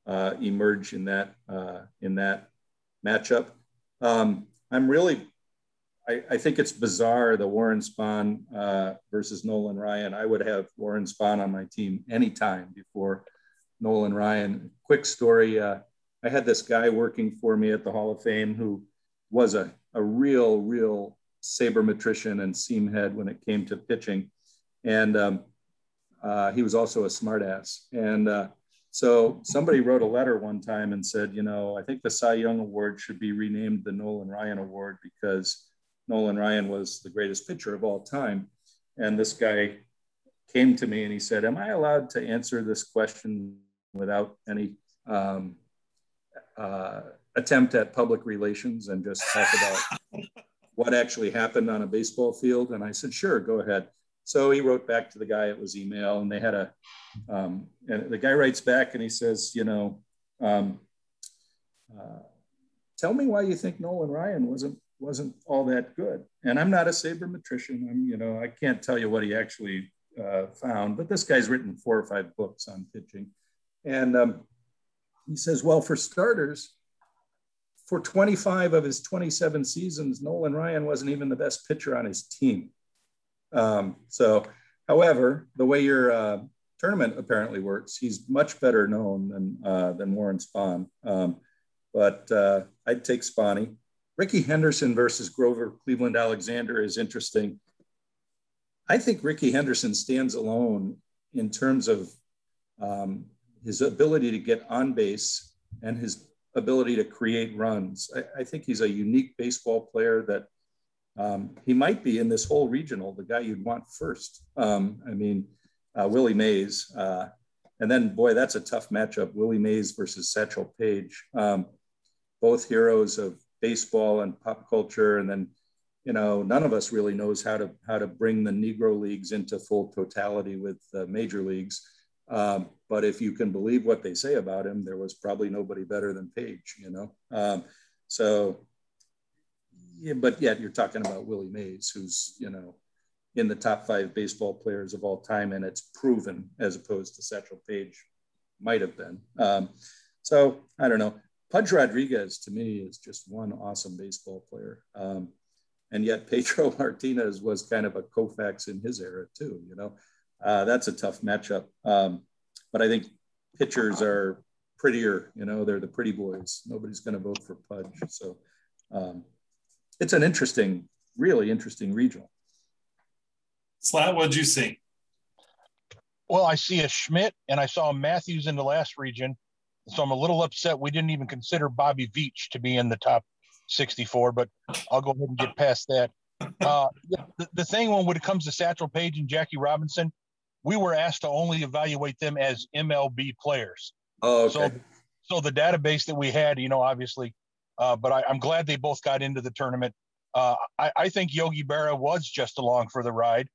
Speaker 5: uh, emerge in that uh, in that matchup. Um, I'm really I, I, think it's bizarre the Warren Spahn uh, versus Nolan Ryan. I would have Warren Spahn on my team anytime before Nolan Ryan. Quick story uh, I had this guy working for me at the Hall of Fame who was a, a real, real sabermetrician and seam head when it came to pitching. And um, uh, he was also a smartass. And uh, so somebody wrote a letter one time and said, you know, I think the Cy Young Award should be renamed the Nolan Ryan Award because Nolan Ryan was the greatest pitcher of all time. And this guy came to me and he said, Am I allowed to answer this question without any um, uh, attempt at public relations and just talk about what actually happened on a baseball field? And I said, Sure, go ahead. So he wrote back to the guy, it was email, and they had a, um, and the guy writes back and he says, You know, um, uh, tell me why you think Nolan Ryan wasn't wasn't all that good. And I'm not a sabermetrician. I'm, you know, I can't tell you what he actually uh, found, but this guy's written four or five books on pitching. And um, he says, well, for starters, for 25 of his 27 seasons, Nolan Ryan wasn't even the best pitcher on his team. Um, so, however, the way your uh, tournament apparently works, he's much better known than, uh, than Warren Spahn. Um, but uh, I'd take Spahny. Rickey Henderson versus Grover Cleveland Alexander is interesting. I think Rickey Henderson stands alone in terms of um, his ability to get on base and his ability to create runs. I, I think he's a unique baseball player that um, he might be in this whole regional, the guy you'd want first. Um, I mean, uh, Willie Mays. Uh, and then, boy, that's a tough matchup Willie Mays versus Satchel Paige. Um, both heroes of baseball and pop culture and then you know none of us really knows how to how to bring the negro leagues into full totality with uh, major leagues um, but if you can believe what they say about him there was probably nobody better than Paige you know um, so yeah, but yet you're talking about willie mays who's you know in the top five baseball players of all time and it's proven as opposed to satchel paige might have been um, so i don't know Pudge Rodriguez to me is just one awesome baseball player. Um, and yet Pedro [laughs] Martinez was kind of a Koufax in his era too, you know, uh, that's a tough matchup. Um, but I think pitchers are prettier, you know, they're the pretty boys. Nobody's going to vote for Pudge. So um, it's an interesting, really interesting regional.
Speaker 3: Slat, what'd you see?
Speaker 4: Well, I see a Schmidt and I saw Mathews in the last region so I'm a little upset we didn't even consider Bobby Veach to be in the top 64, but I'll go ahead and get past that. Uh, the, the thing when, when it comes to Satchel Paige and Jackie Robinson, we were asked to only evaluate them as MLB players.
Speaker 5: Oh, okay.
Speaker 4: So, so the database that we had, you know, obviously, uh, but I, am glad they both got into the tournament. Uh, I, I, think Yogi Berra was just along for the ride.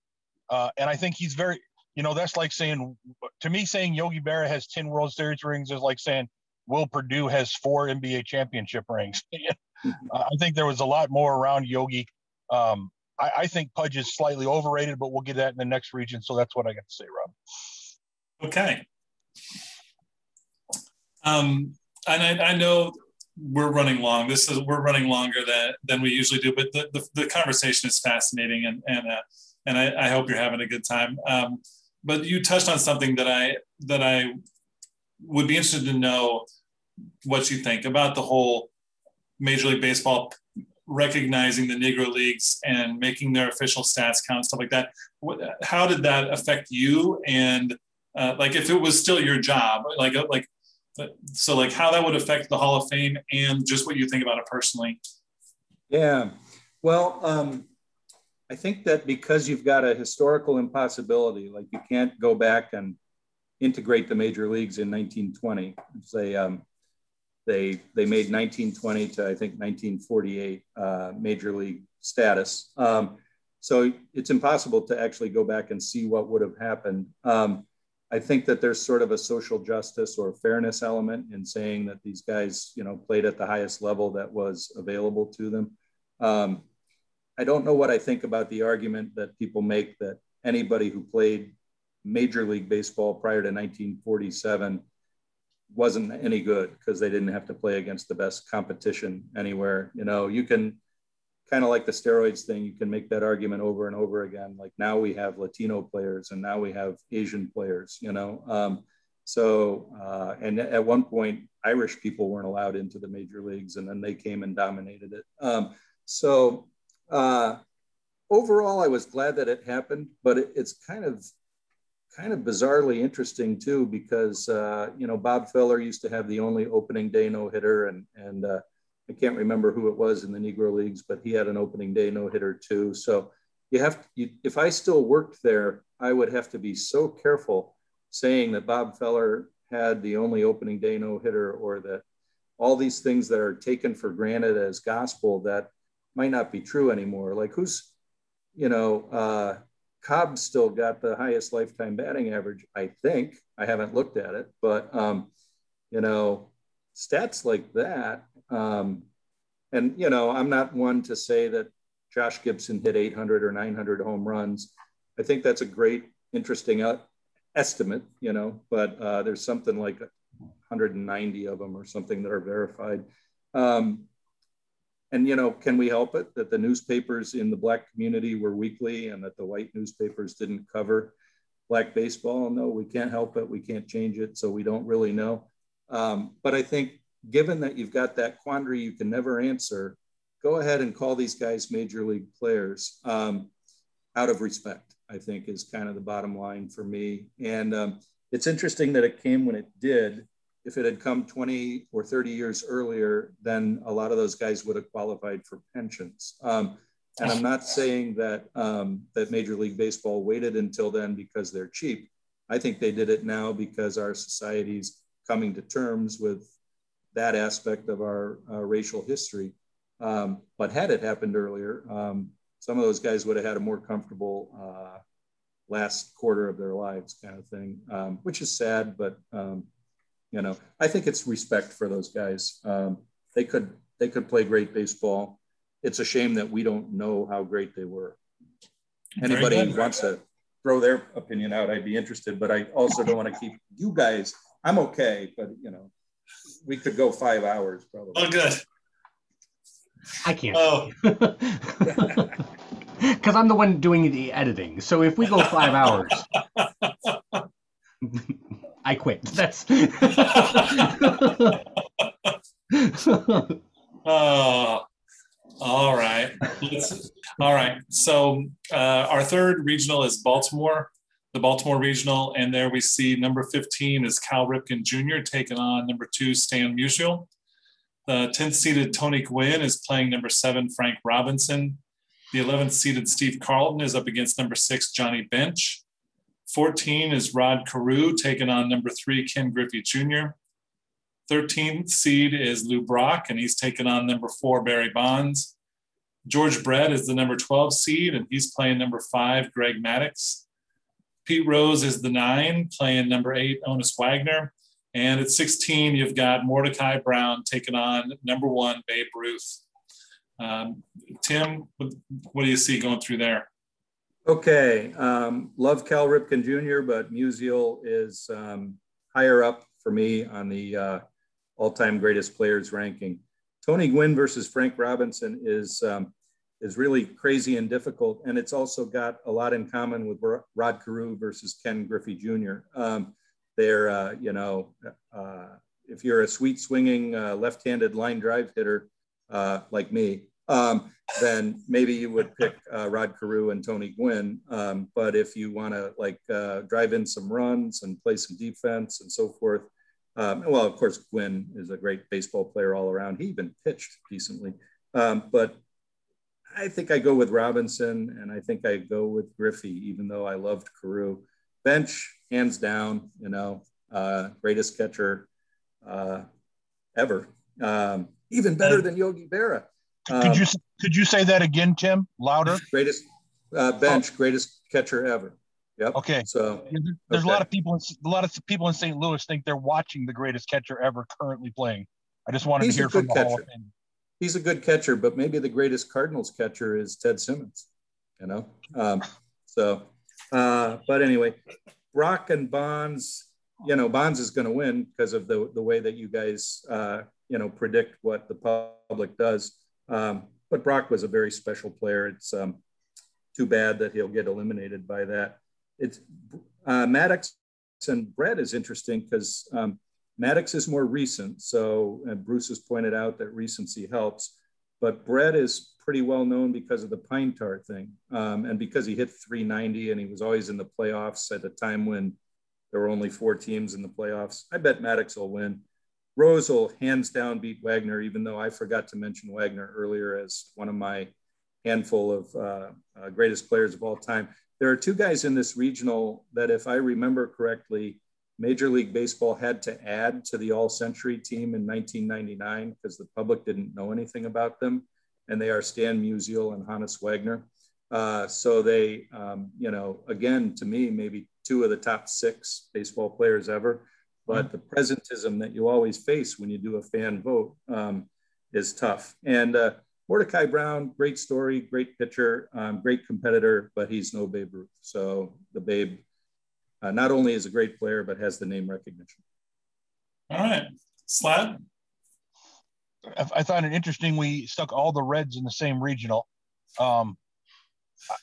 Speaker 4: Uh, and I think he's very, you know, that's like saying to me saying Yogi Berra has 10 World Series rings is like saying Will Perdue has four NBA championship rings. [laughs] [laughs] I think there was a lot more around Yogi. Um, I, I, think Pudge is slightly overrated, but we'll get that in the next region. So that's what I got to say, Rob.
Speaker 3: Okay. Um, and I, I, know we're running long. This is we're running longer than than we usually do, but the, the, the conversation is fascinating, and and uh, and I, I, hope you're having a good time. Um, but you touched on something that I that I would be interested to know what you think about the whole Major League Baseball recognizing the Negro Leagues and making their official stats count, stuff like that. How did that affect you? And uh, like, if it was still your job, like, uh, like, so like, how that would affect the Hall of Fame and just what you think about it personally.
Speaker 5: Yeah, well, um, I think that because you've got a historical impossibility, like you can't go back and integrate the major leagues in 1920. and Say um, they they made 1920 to I think 1948 uh, major league status. Um, so it's impossible to actually go back and see what would have happened. Um, I think that there's sort of a social justice or fairness element in saying that these guys, you know, played at the highest level that was available to them. Um, I don't know what I think about the argument that people make that anybody who played Major League Baseball prior to 1947 wasn't any good because they didn't have to play against the best competition anywhere. You know, you can kind of like the steroids thing, you can make that argument over and over again. Like now we have Latino players and now we have Asian players, you know. Um, so, uh, and at one point, Irish people weren't allowed into the major leagues and then they came and dominated it. Um, so, uh, overall, I was glad that it happened, but it, it's kind of kind of bizarrely interesting too because uh, you know Bob Feller used to have the only opening day no hitter, and and uh, I can't remember who it was in the Negro leagues, but he had an opening day no hitter too. So you have to, you, if I still worked there, I would have to be so careful saying that Bob Feller had the only opening day no hitter, or that all these things that are taken for granted as gospel that might not be true anymore. Like who's, you know, uh, Cobb still got the highest lifetime batting average, I think. I haven't looked at it, but um, you know, stats like that. Um, and you know, I'm not one to say that Josh Gibson hit 800 or 900 home runs. I think that's a great, interesting uh, estimate, you know, but uh, there's something like 190 of them or something that are verified. Um, and you know can we help it that the newspapers in the black community were weekly and that the white newspapers didn't cover black baseball? No we can't help it. We can't change it. So we don't really know. Um, but i think given that you've got that quandary you can never answer go ahead and call these guys major league players um, out of respect i think is kind of the bottom line for me. And um, it's interesting that it came when it did if it had come 20 or 30 years earlier, then a lot of those guys would have qualified for pensions. Um, and I'm not saying that um, that Major League Baseball waited until then because they're cheap. I think they did it now because our society's coming to terms with that aspect of our uh, racial history. Um, but had it happened earlier, um, some of those guys would have had a more comfortable uh, last quarter of their lives, kind of thing, um, which is sad, but um, you know, I think it's respect for those guys. Um, they could they could play great baseball. It's a shame that we don't know how great they were. Anybody who wants to throw their opinion out, I'd be interested. But I also don't want to keep you guys. I'm okay, but you know, we could go five hours probably.
Speaker 3: Oh, good.
Speaker 2: I can't. Oh. [laughs] Because I'm the one doing the editing. So if we go five hours. [laughs] I quit. [laughs] That's. [laughs]
Speaker 3: oh, all right. All right. So uh, our third regional is Baltimore, the Baltimore regional, and there we see number 15 is Cal Ripken Jr. taking on number two Stan Musial. The 10th seeded Tony Gwynn is playing number seven Frank Robinson. The 11th seeded Steve Carlton is up against number six Johnny Bench. 14 is Rod Carew taking on number three, Ken Griffey Jr. 13th seed is Lou Brock, and he's taking on number four, Barry Bonds. George Brett is the number 12 seed, and he's playing number five, Greg Maddux. Pete Rose is the nine, playing number eight, Honus Wagner. And at 16, you've got Mordecai Brown taking on number one, Babe Ruth. Um, Tim, what do you see going through there?
Speaker 5: Okay, um, love Cal Ripken Jr., but Musial is um, higher up for me on the uh, all-time greatest players ranking. Tony Gwynn versus Frank Robinson is um, is really crazy and difficult, and it's also got a lot in common with Rod Carew versus Ken Griffey Jr. Um, they're uh, you know uh, if you're a sweet swinging uh, left-handed line drive hitter uh, like me, um, then maybe you would pick uh, Rod Carew and Tony Gwynn. Um, but if you want to like uh, drive in some runs and play some defense and so forth, um, well, of course, Gwynn is a great baseball player all around. He even pitched decently. Um, but I think I go with Robinson and I think I go with Griffey, even though I loved Carew. Bench, hands down, you know, uh, greatest catcher uh, ever. Um, even better than Yogi Berra.
Speaker 4: Um, could you could you say that again, Tim? Louder.
Speaker 5: Greatest uh, bench, oh. greatest catcher ever. Yep.
Speaker 4: Okay.
Speaker 5: So
Speaker 4: there's okay. a lot of people in a lot of people in St. Louis think they're watching the greatest catcher ever currently playing. I just wanted He's to hear from the catcher. Hall of Fame.
Speaker 5: He's a good catcher, but maybe the greatest Cardinals catcher is Ted Simmons. You know. Um, so, uh, but anyway, Brock and Bonds. You know, Bonds is going to win because of the the way that you guys uh, you know predict what the public does. Um, but Brock was a very special player. It's um, too bad that he'll get eliminated by that. It's uh, Maddux and Brett is interesting because um, Maddux is more recent. So Bruce has pointed out that recency helps, but Brett is pretty well known because of the pine tar thing um, and because he hit 390 and he was always in the playoffs at a time when there were only four teams in the playoffs. I bet Maddux will win. Rose will hands down beat Wagner, even though I forgot to mention Wagner earlier as one of my handful of uh, uh, greatest players of all time. There are two guys in this regional that, if I remember correctly, Major League Baseball had to add to the All Century team in 1999 because the public didn't know anything about them. And they are Stan Musial and Honus Wagner. Uh, so they, um, you know, again, to me, maybe two of the top six baseball players ever but the presentism that you always face when you do a fan vote um, is tough. And uh, Mordecai Brown, great story, great pitcher, um, great competitor, but he's no Babe Ruth. So the Babe uh, not only is a great player, but has the name recognition.
Speaker 3: All right, Slat.
Speaker 4: I thought it interesting. We stuck all the Reds in the same regional. Um,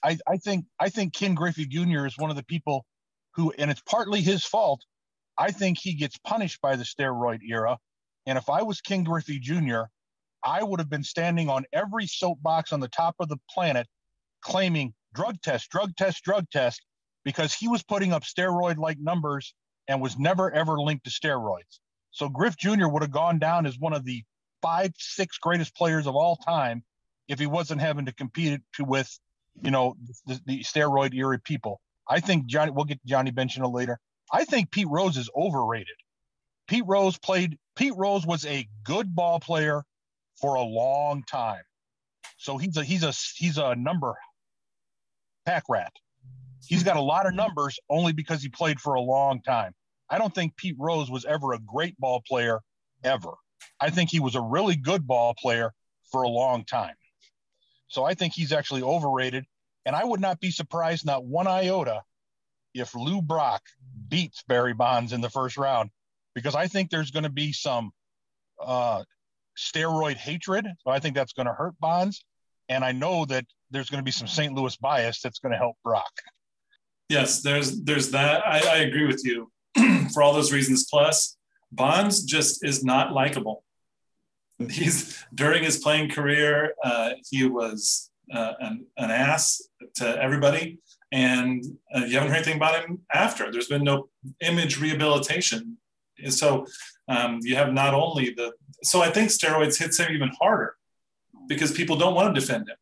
Speaker 4: I, I think I think Ken Griffey Jr. is one of the people who, and it's partly his fault I think he gets punished by the steroid era. And if I was Ken Griffey Jr., I would have been standing on every soapbox on the top of the planet claiming drug test, drug test, drug test, because he was putting up steroid like numbers and was never ever linked to steroids. So Griff Jr. would have gone down as one of the five, six greatest players of all time if he wasn't having to compete with, you know, the, the steroid era people. I think Johnny, we'll get Johnny Benchina later. I think Pete Rose is overrated. Pete Rose played, Pete Rose was a good ball player for a long time. So he's a he's a he's a number pack rat. He's got a lot of numbers only because he played for a long time. I don't think Pete Rose was ever a great ball player ever. I think he was a really good ball player for a long time. So I think he's actually overrated. And I would not be surprised, not one iota, if Lou Brock beats Barry Bonds in the first round, because I think there's going to be some uh, steroid hatred. So I think that's going to hurt Bonds. And I know that there's going to be some St. Louis bias that's going to help Brock.
Speaker 3: Yes, there's there's that. I, I agree with you [clears throat] for all those reasons. Plus, Bonds just is not likable. He's during his playing career, uh, he was uh, an, an ass to everybody and uh, you haven't heard anything about him after. There's been no image rehabilitation. And so um, you have not only the, so I think steroids hits him even harder because people don't want to defend him.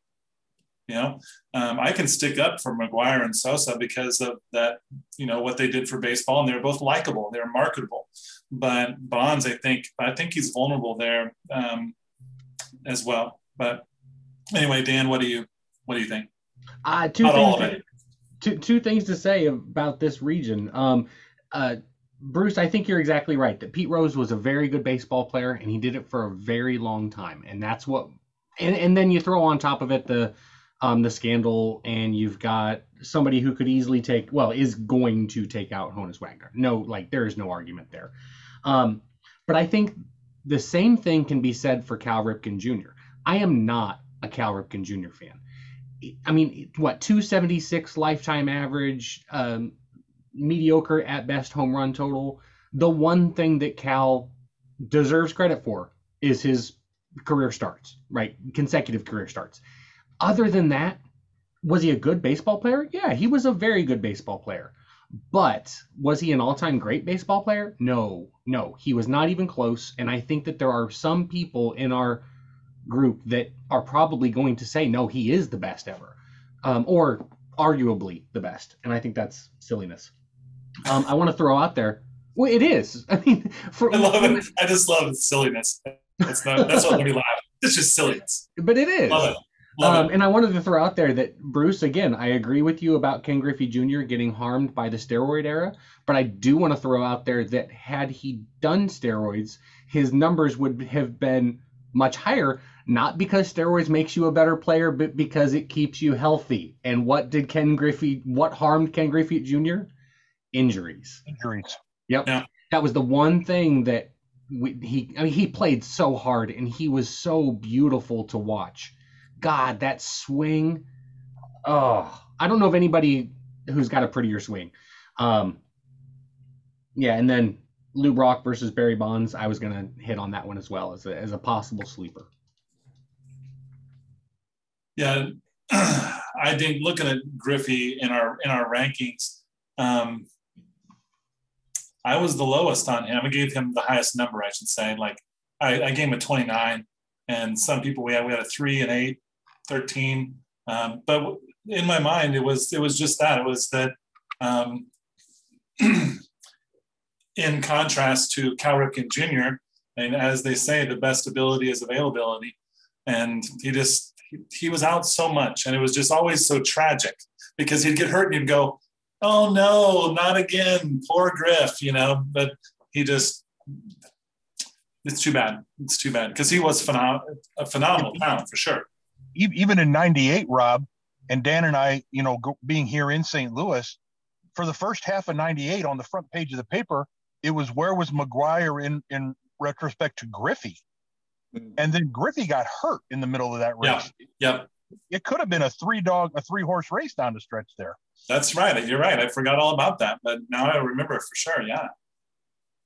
Speaker 3: You know, um, I can stick up for McGwire and Sosa because of that, you know, what they did for baseball, and they were both likable, they were marketable. But Bonds, I think, I think he's vulnerable there um, as well. But anyway, Dan, what do you, what do you think?
Speaker 2: Uh, two Not things. Two two things to say about this region. Um, uh, Bruce, I think you're exactly right that Pete Rose was a very good baseball player and he did it for a very long time, and that's what. And and then you throw on top of it the um, the scandal, and you've got somebody who could easily take, well, is going to take out Honus Wagner. No, like there is no argument there. Um, but I think the same thing can be said for Cal Ripken Jr. I am not a Cal Ripken Jr. fan. I mean, what 276 lifetime average, um, mediocre at best home run total. The one thing that Cal deserves credit for is his career starts, right? Consecutive career starts. Other than that, was he a good baseball player? Yeah, he was a very good baseball player. But was he an all time great baseball player? No, no, he was not even close. And I think that there are some people in our group that are probably going to say, no, he is the best ever, um, or arguably the best. And I think that's silliness. Um, I want to throw out there, well, it is. [laughs] I mean,
Speaker 3: for, I love it. I just love it. Silliness. That's not. That's what made me laugh. It's just silliness.
Speaker 2: But it is. Love it. Um, and I wanted to throw out there that Bruce, again, I agree with you about Ken Griffey Jr. getting harmed by the steroid era, but I do want to throw out there that had he done steroids, his numbers would have been much higher. Not because steroids makes you a better player, but because it keeps you healthy. And what did Ken Griffey? What harmed Ken Griffey Jr.? Injuries.
Speaker 4: Injuries.
Speaker 2: Yep. Yeah. That was the one thing that we, he. I mean, he played so hard, and he was so beautiful to watch God, that swing. Oh, I don't know of anybody who's got a prettier swing. Um, yeah, and then Lou Brock versus Barry Bonds. I was gonna hit on that one as well as a, as a possible sleeper.
Speaker 3: Yeah, [clears throat] I think looking at Griffey in our in our rankings, um, I was the lowest on him. I gave him the highest number, I should say. Like I, I gave him a 29, and some people we had we had a three and eight. 13. Um, but in my mind, it was it was just that. It was that um, [clears throat] in contrast to Cal Ripken Jr., and as they say, the best ability is availability. And he just he, he was out so much, and it was just always so tragic because he'd get hurt and he'd go, "Oh no, not again, poor Griff," you know. But he just it's too bad. It's too bad because he was phenom- a phenomenal talent for sure
Speaker 4: even in 98 rob and dan and i you know being here in st louis for the first half of 98 on the front page of the paper it was where was McGwire in in retrospect to griffey mm. and then griffey got hurt in the middle of that race
Speaker 3: yeah yep
Speaker 4: it could have been a three dog a three horse race down the stretch there
Speaker 3: that's right you're right i forgot all about that but now i remember for sure yeah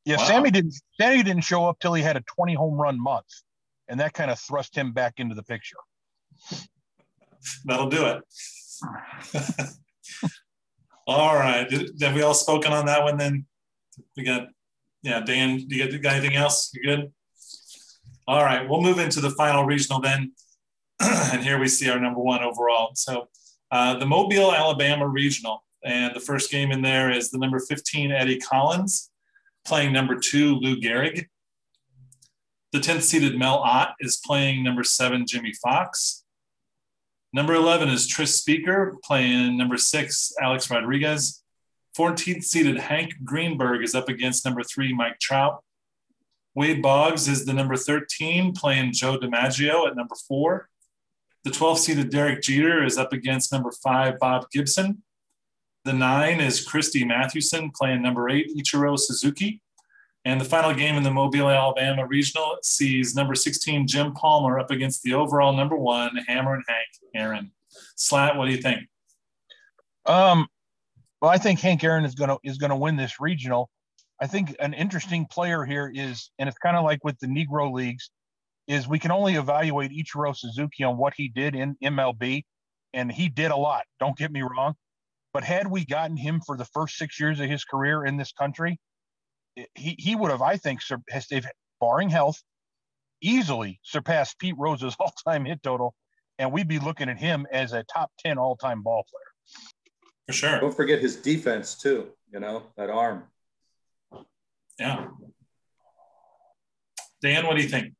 Speaker 4: yeah wow. sammy didn't sammy didn't show up till he had a 20 home run month and that kind of thrust him back into the picture
Speaker 3: That'll do it. [laughs] all right. Have we all spoken on that one then? We got, yeah, Dan, do you got anything else? You good? All right. We'll move into the final regional then. [clears throat] and here we see our number one overall. So uh, the Mobile, Alabama regional. And the first game in there is the number 15, Eddie Collins, playing number two, Lou Gehrig. The 10th seeded Mel Ott is playing number seven, Jimmie Foxx. Number 11 is Tris Speaker playing number six, Alex Rodriguez. 14th seeded Hank Greenberg is up against number three, Mike Trout. Wade Boggs is the number 13 playing Joe DiMaggio at number four. The 12th seeded Derek Jeter is up against number five, Bob Gibson. The nine is Christy Mathewson playing number eight, Ichiro Suzuki. And the final game in the Mobile, Alabama regional sees number 16, Jim Palmer, up against the overall number one, Hammerin' Hank Aaron. Slat, what do you think?
Speaker 4: Um, well, I think Hank Aaron is gonna is gonna win this regional. I think an interesting player here is, and it's kind of like with the Negro leagues, is we can only evaluate Ichiro Suzuki on what he did in MLB, and he did a lot. Don't get me wrong, but had we gotten him for the first six years of his career in this country, he he would have, I think, barring health, easily surpassed Pete Rose's [laughs] all-time hit total, and we'd be looking at him as a top ten all-time ball player.
Speaker 3: For sure.
Speaker 5: Don't forget his defense too. You know that arm.
Speaker 3: Yeah. Dan, what do you think?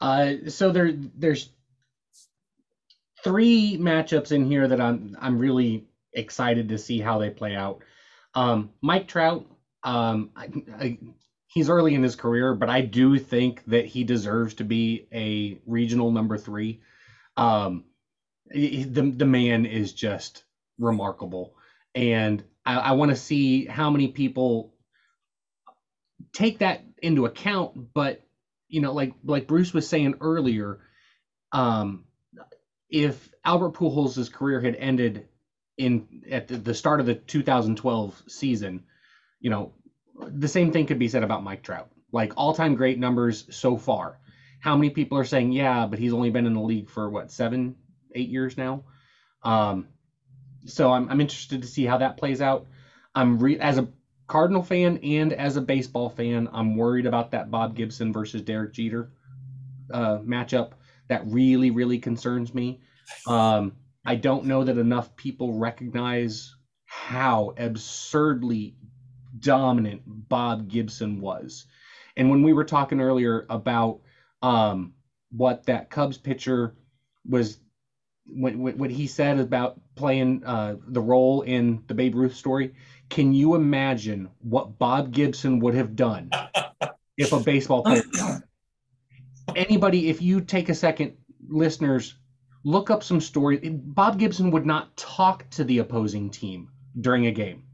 Speaker 2: Uh, so there, there's three matchups in here that I'm I'm really excited to see how they play out. Um, Mike Trout, um, I, I, he's early in his career, but I do think that he deserves to be a regional number three. Um, the the man is just remarkable, and I, I want to see how many people take that into account. But you know, like like Bruce was saying earlier, um, if Albert Pujols' career had ended in at the start of the 2012 season, you know, the same thing could be said about Mike Trout. Like all-time great numbers so far. How many people are saying, yeah, but he's only been in the league for what seven, eight years now? Um, so I'm I'm interested to see how that plays out. I'm re- as a Cardinal fan and as a baseball fan, I'm worried about that Bob Gibson versus Derek Jeter uh, matchup. That really, really concerns me. Um, I don't know that enough people recognize how absurdly dominant Bob Gibson was. And when we were talking earlier about um, what that Cubs pitcher was, what, what he said about playing uh, the role in the Babe Ruth story, can you imagine what Bob Gibson would have done [laughs] if a baseball player? [laughs] Anybody, if you take a second, listeners, look up some stories. Bob Gibson would not talk to the opposing team during a game.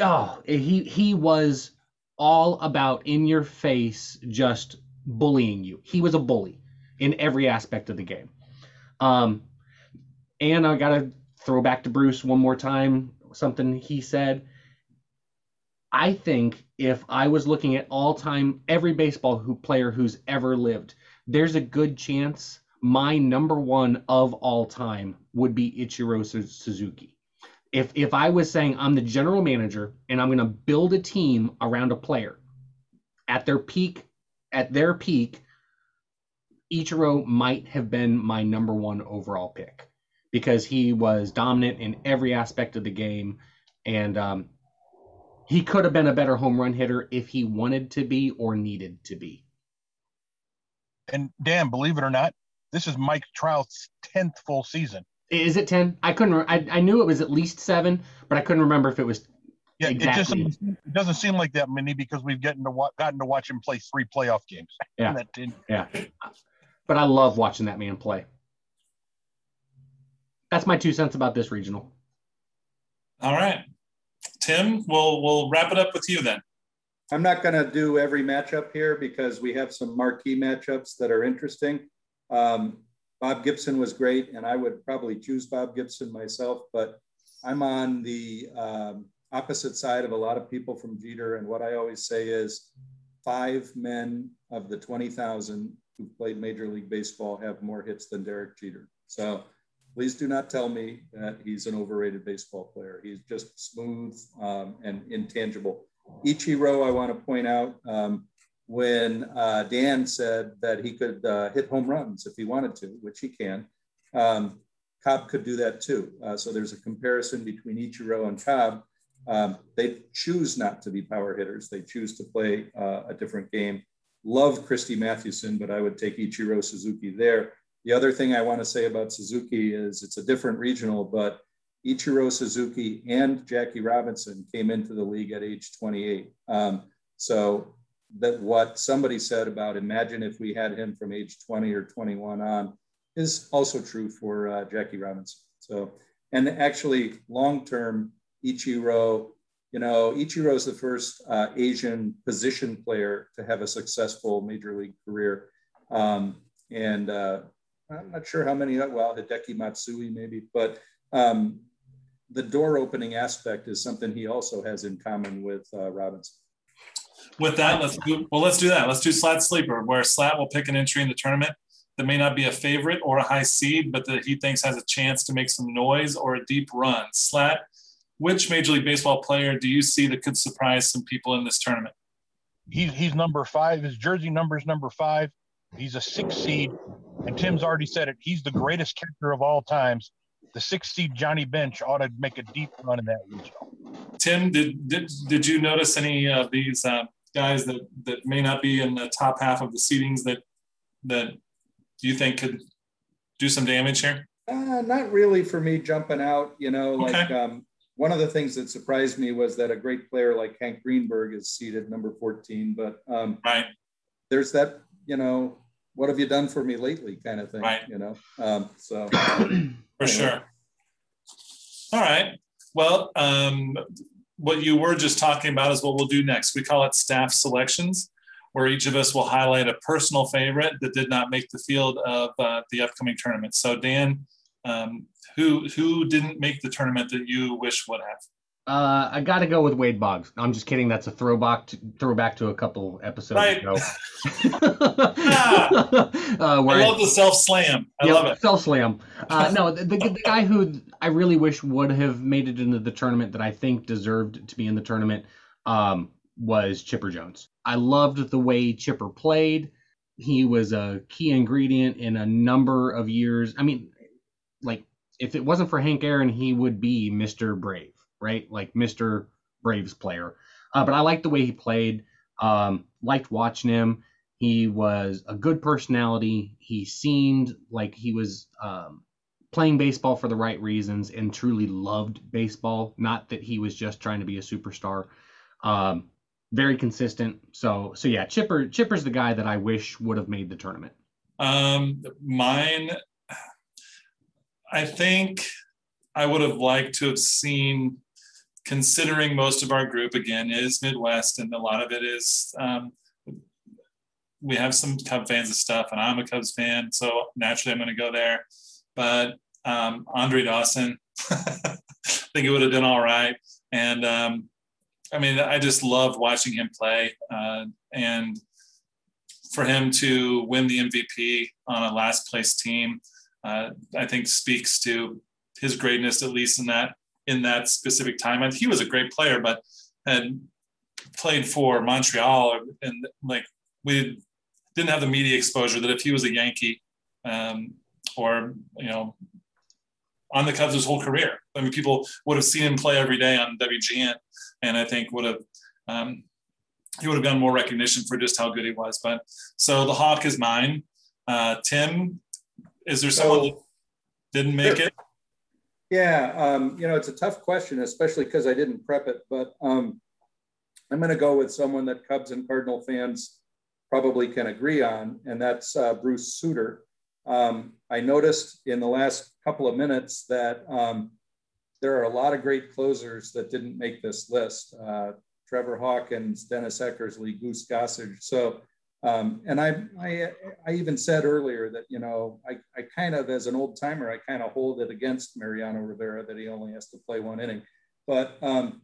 Speaker 2: Oh, he he was all about in your face, just bullying you. He was a bully in every aspect of the game. Um, and I got to throw back to Bruce one more time something he said. I think if I was looking at all time every baseball who player who's ever lived, there's a good chance my number one of all time would be Ichiro Suzuki. If if I was saying I'm the general manager and I'm going to build a team around a player at their peak, at their peak, Ichiro might have been my number one overall pick because he was dominant in every aspect of the game, and um, he could have been a better home run hitter if he wanted to be or needed to be.
Speaker 4: And Dan, believe it or not, this is Mike Trout's tenth full season.
Speaker 2: Is it ten? I couldn't. I, I knew it was at least seven, but I couldn't remember if it was.
Speaker 4: Yeah, exactly. it just it doesn't seem like that many because we've gotten to gotten to watch him play three playoff games.
Speaker 2: Yeah, yeah. But I love watching that man play. That's my two cents about this regional.
Speaker 3: All right, Tim, we'll we'll wrap it up with you then.
Speaker 5: I'm not going to do every matchup here because we have some marquee matchups that are interesting. Um, Bob Gibson was great, and I would probably choose Bob Gibson myself, but I'm on the um, opposite side of a lot of people from Jeter. And what I always say is five men of the 20,000 who played Major League Baseball have more hits than Derek Jeter. So please do not tell me that he's an overrated baseball player. He's just smooth um, and intangible. Ichiro, I want to point out, um, when uh, Dan said that he could uh, hit home runs if he wanted to, which he can, um, Cobb could do that too. Uh, so there's a comparison between Ichiro and Cobb. Um, they choose not to be power hitters. They choose to play uh, a different game. Love Christy Mathewson, but I would take Ichiro Suzuki there. The other thing I want to say about Suzuki is it's a different regional, but Ichiro Suzuki and Jackie Robinson came into the league at age 28. Um, so that what somebody said about imagine if we had him from age 20 or 21 on is also true for uh, Jackie Robinson. So, and actually long term, Ichiro, you know, Ichiro is the first uh, Asian position player to have a successful major league career. Um, and uh, I'm not sure how many, well, Hideki Matsui maybe, but um, the door opening aspect is something he also has in common with uh, Robinson.
Speaker 3: With that, let's do, well, let's do that. Let's do Slat Sleeper, where Slat will pick an entry in the tournament that may not be a favorite or a high seed, but that he thinks has a chance to make some noise or a deep run. Slat, which Major League Baseball player do you see that could surprise some people in this tournament?
Speaker 4: He's, he's number five. His jersey number is number five. He's a six seed. And Tim's already said it. He's the greatest catcher of all times. The six seed Johnny Bench ought to make a deep run in that regional.
Speaker 3: Tim, did did, did you notice any of these uh, guys that that may not be in the top half of the seedings that that you think could do some damage here?
Speaker 5: Uh, not really for me jumping out. You know, like
Speaker 3: Okay.
Speaker 5: um, one of the things that surprised me was that a great player like Hank Greenberg is seated number 14. But um,
Speaker 3: Right.
Speaker 5: there's that, you know, what have you done for me lately kind of thing,
Speaker 3: Right.
Speaker 5: you know? Um, so, [clears throat]
Speaker 3: For
Speaker 5: Anyway.
Speaker 3: sure. All right. Well, um, what you were just talking about is what we'll do next. We call it staff selections, where each of us will highlight a personal favorite that did not make the field of uh, the upcoming tournament. So, Dan, um, who who didn't make the tournament that you wish would have?
Speaker 2: Uh, I got to go with Wade Boggs. I'm just kidding. That's a throwback to, throwback to a couple episodes
Speaker 3: Right.
Speaker 2: ago. [laughs]
Speaker 3: Ah. [laughs]
Speaker 2: uh, where
Speaker 3: I love the self slam. I
Speaker 2: Yep,
Speaker 3: love it.
Speaker 2: Self slam. Uh, no, the, the, the guy who I really wish would have made it into the tournament that I think deserved to be in the tournament um, was Chipper Jones. I loved the way Chipper played. He was a key ingredient in a number of years. I mean, like if it wasn't for Hank Aaron, he would be Mr. Brave, right? Like Mr. Braves player. Uh, but I liked the way he played. Um, liked watching him. He was a good personality. He seemed like he was um, playing baseball for the right reasons and truly loved baseball. Not that he was just trying to be a superstar. Um, very consistent. So so yeah, Chipper Chipper's the guy that I wish would have made the tournament.
Speaker 3: Um, mine, I think I would have liked to have seen, considering most of our group again is Midwest, and a lot of it is. Um, we have some Cub fans and stuff, and I'm a Cubs fan, so naturally I'm going to go there. But um, Andre Dawson, [laughs] I think it would have done all right. And um, I mean, I just love watching him play, uh, and for him to win the MVP on a last place team, uh, I think speaks to his greatness, at least in that in that specific time. And he was a great player, but had played for Montreal, and like we didn't have the media exposure that if he was a Yankee um, or you know on the Cubs his whole career. I mean, people would have seen him play every day on WGN, and I think would have um, he would have gotten more recognition for just how good he was. But so the Hawk is mine. Uh, Tim, is there someone that
Speaker 5: So-
Speaker 3: didn't make it?
Speaker 5: yeah, um, you know, it's a tough question, especially because I didn't prep it, but um, I'm going to go with someone that Cubs and Cardinal fans probably can agree on, and that's uh, Bruce Sutter. Um, I noticed in the last couple of minutes that um, there are a lot of great closers that didn't make this list. Uh, Trevor Hawkins, Dennis Eckersley, Goose Gossage. So, um, and I, I, I even said earlier that, you know, I, I kind of, as an old timer, I kind of hold it against Mariano Rivera that he only has to play one inning. But um,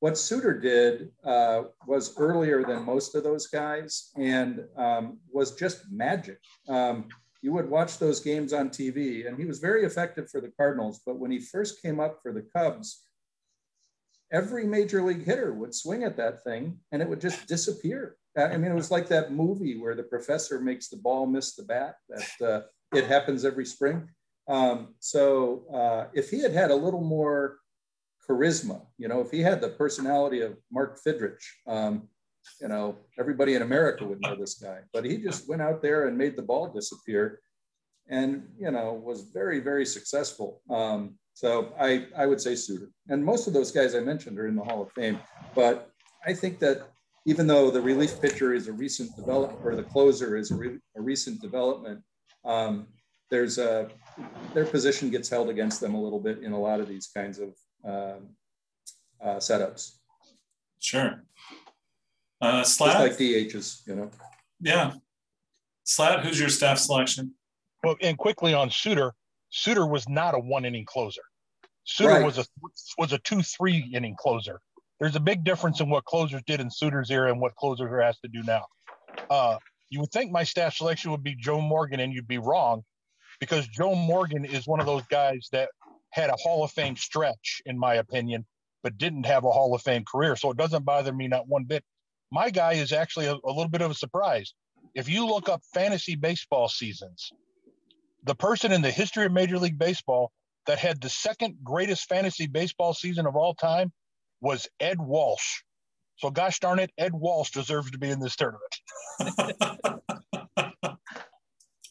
Speaker 5: what Sutter did uh, was earlier than most of those guys and um, was just magic. Um, you would watch those games on TV, and he was very effective for the Cardinals. But when he first came up for the Cubs, every major league hitter would swing at that thing and it would just disappear. I mean, it was like that movie where the professor makes the ball miss the bat. That uh, it happens every spring. Um, so uh, if he had had a little more charisma, you know, if he had the personality of Mark Fidrych, um, you know, everybody in America would know this guy. But he just went out there and made the ball disappear, and you know, was very, very successful. Um, so I, I would say Sutter, and most of those guys I mentioned are in the Hall of Fame. But I think that even though the relief pitcher is a recent development, or the closer is a, re- a recent development, um, there's a their position gets held against them a little bit in a lot of these kinds of um, uh, setups,
Speaker 3: Sure. Uh,
Speaker 5: just like DHs, you know.
Speaker 3: yeah. Slat, who's your staff selection?
Speaker 4: Well, and quickly on Sutter, Sutter was not a one inning closer. Sutter
Speaker 5: Right.
Speaker 4: was a was a two three inning closer. There's a big difference in what closers did in Sutter's era and what closers are asked to do now. Uh, you would think my staff selection would be Joe Morgan, and you'd be wrong, because Joe Morgan is one of those guys that had a Hall of Fame stretch, in my opinion, but didn't have a Hall of Fame career. So it doesn't bother me not one bit. My guy is actually a, a little bit of a surprise. If you look up fantasy baseball seasons, the person in the history of Major League Baseball that had the second greatest fantasy baseball season of all time was Ed Walsh. So, gosh darn it, Ed Walsh deserves to be in this tournament. [laughs] [laughs]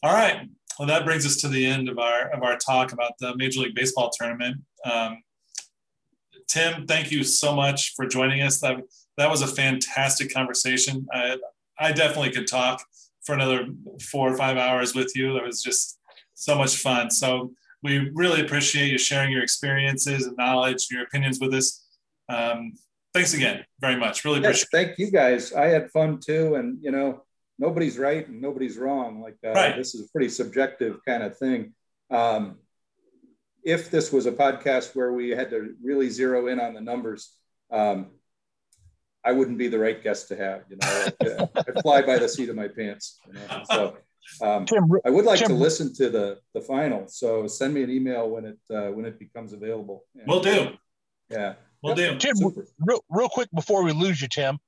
Speaker 3: All right. well, that brings us to the end of our of our talk about the Major League Baseball tournament. Um, Tim, thank you so much for joining us. That that was a fantastic conversation. I, I definitely could talk for another four or five hours with you. It was just so much fun. So we really appreciate you sharing your experiences and knowledge, your opinions with us. Um, thanks again very much. Really
Speaker 5: yes,
Speaker 3: appreciate
Speaker 5: Thank you guys. I had fun too. And, you know, nobody's right and nobody's wrong. Like uh,
Speaker 3: Right.
Speaker 5: this is a pretty subjective kind of thing. Um, if this was a podcast where we had to really zero in on the numbers, um, I wouldn't be the right guest to have. You know, I, I fly by the seat of my pants. You know? So um,
Speaker 4: Tim,
Speaker 5: I would like
Speaker 4: Tim-
Speaker 5: to listen to the the final. So send me an email when it uh, when it becomes available. And,
Speaker 3: We'll do.
Speaker 5: Yeah.
Speaker 3: We'll.
Speaker 4: Tim, real, real quick before we lose you, Tim,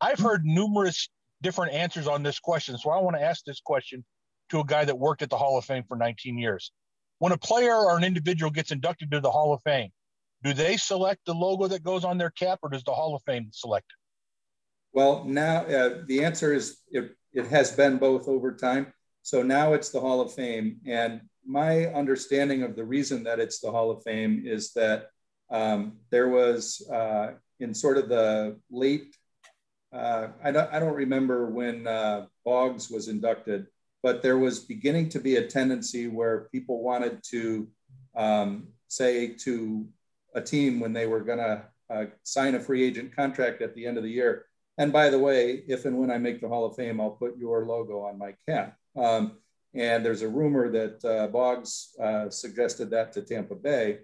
Speaker 4: I've heard numerous different answers on this question. So I want to ask this question to a guy that worked at the Hall of Fame for 19 years. When a player or an individual gets inducted to the Hall of Fame, do they select the logo that goes on their cap or does the Hall of Fame select it?
Speaker 5: Well, now uh, the answer is it, it has been both over time. So now it's the Hall of Fame. And my understanding of the reason that it's the Hall of Fame is that um, there was uh, in sort of the late, uh, I, don't, I don't remember when uh, Boggs was inducted, but there was beginning to be a tendency where people wanted to um, say to a team when they were going to uh, sign a free agent contract at the end of the year, and by the way, if and when I make the Hall of Fame, I'll put your logo on my cap. Um, and there's a rumor that uh, Boggs uh, suggested that to Tampa Bay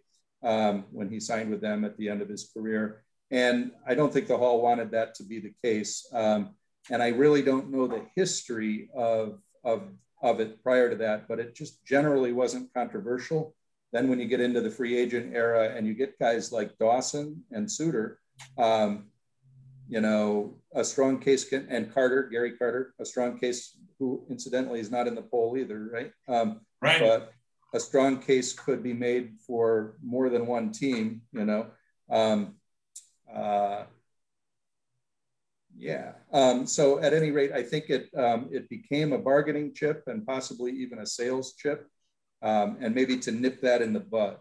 Speaker 5: um, when he signed with them at the end of his career. And I don't think the Hall wanted that to be the case. Um, and I really don't know the history of, of, of it prior to that, but it just generally wasn't controversial. Then when you get into the free agent era and you get guys like Dawson and Sutter, um, you know, a strong case can, and Carter, Gary Carter, a strong case who incidentally is not in the poll either, right? Um,
Speaker 3: Right.
Speaker 5: but a strong case could be made for more than one team, you know. Um, uh, yeah. Um, so at any rate, I think it um, it became a bargaining chip and possibly even a sales chip, um, and maybe to nip that in the bud.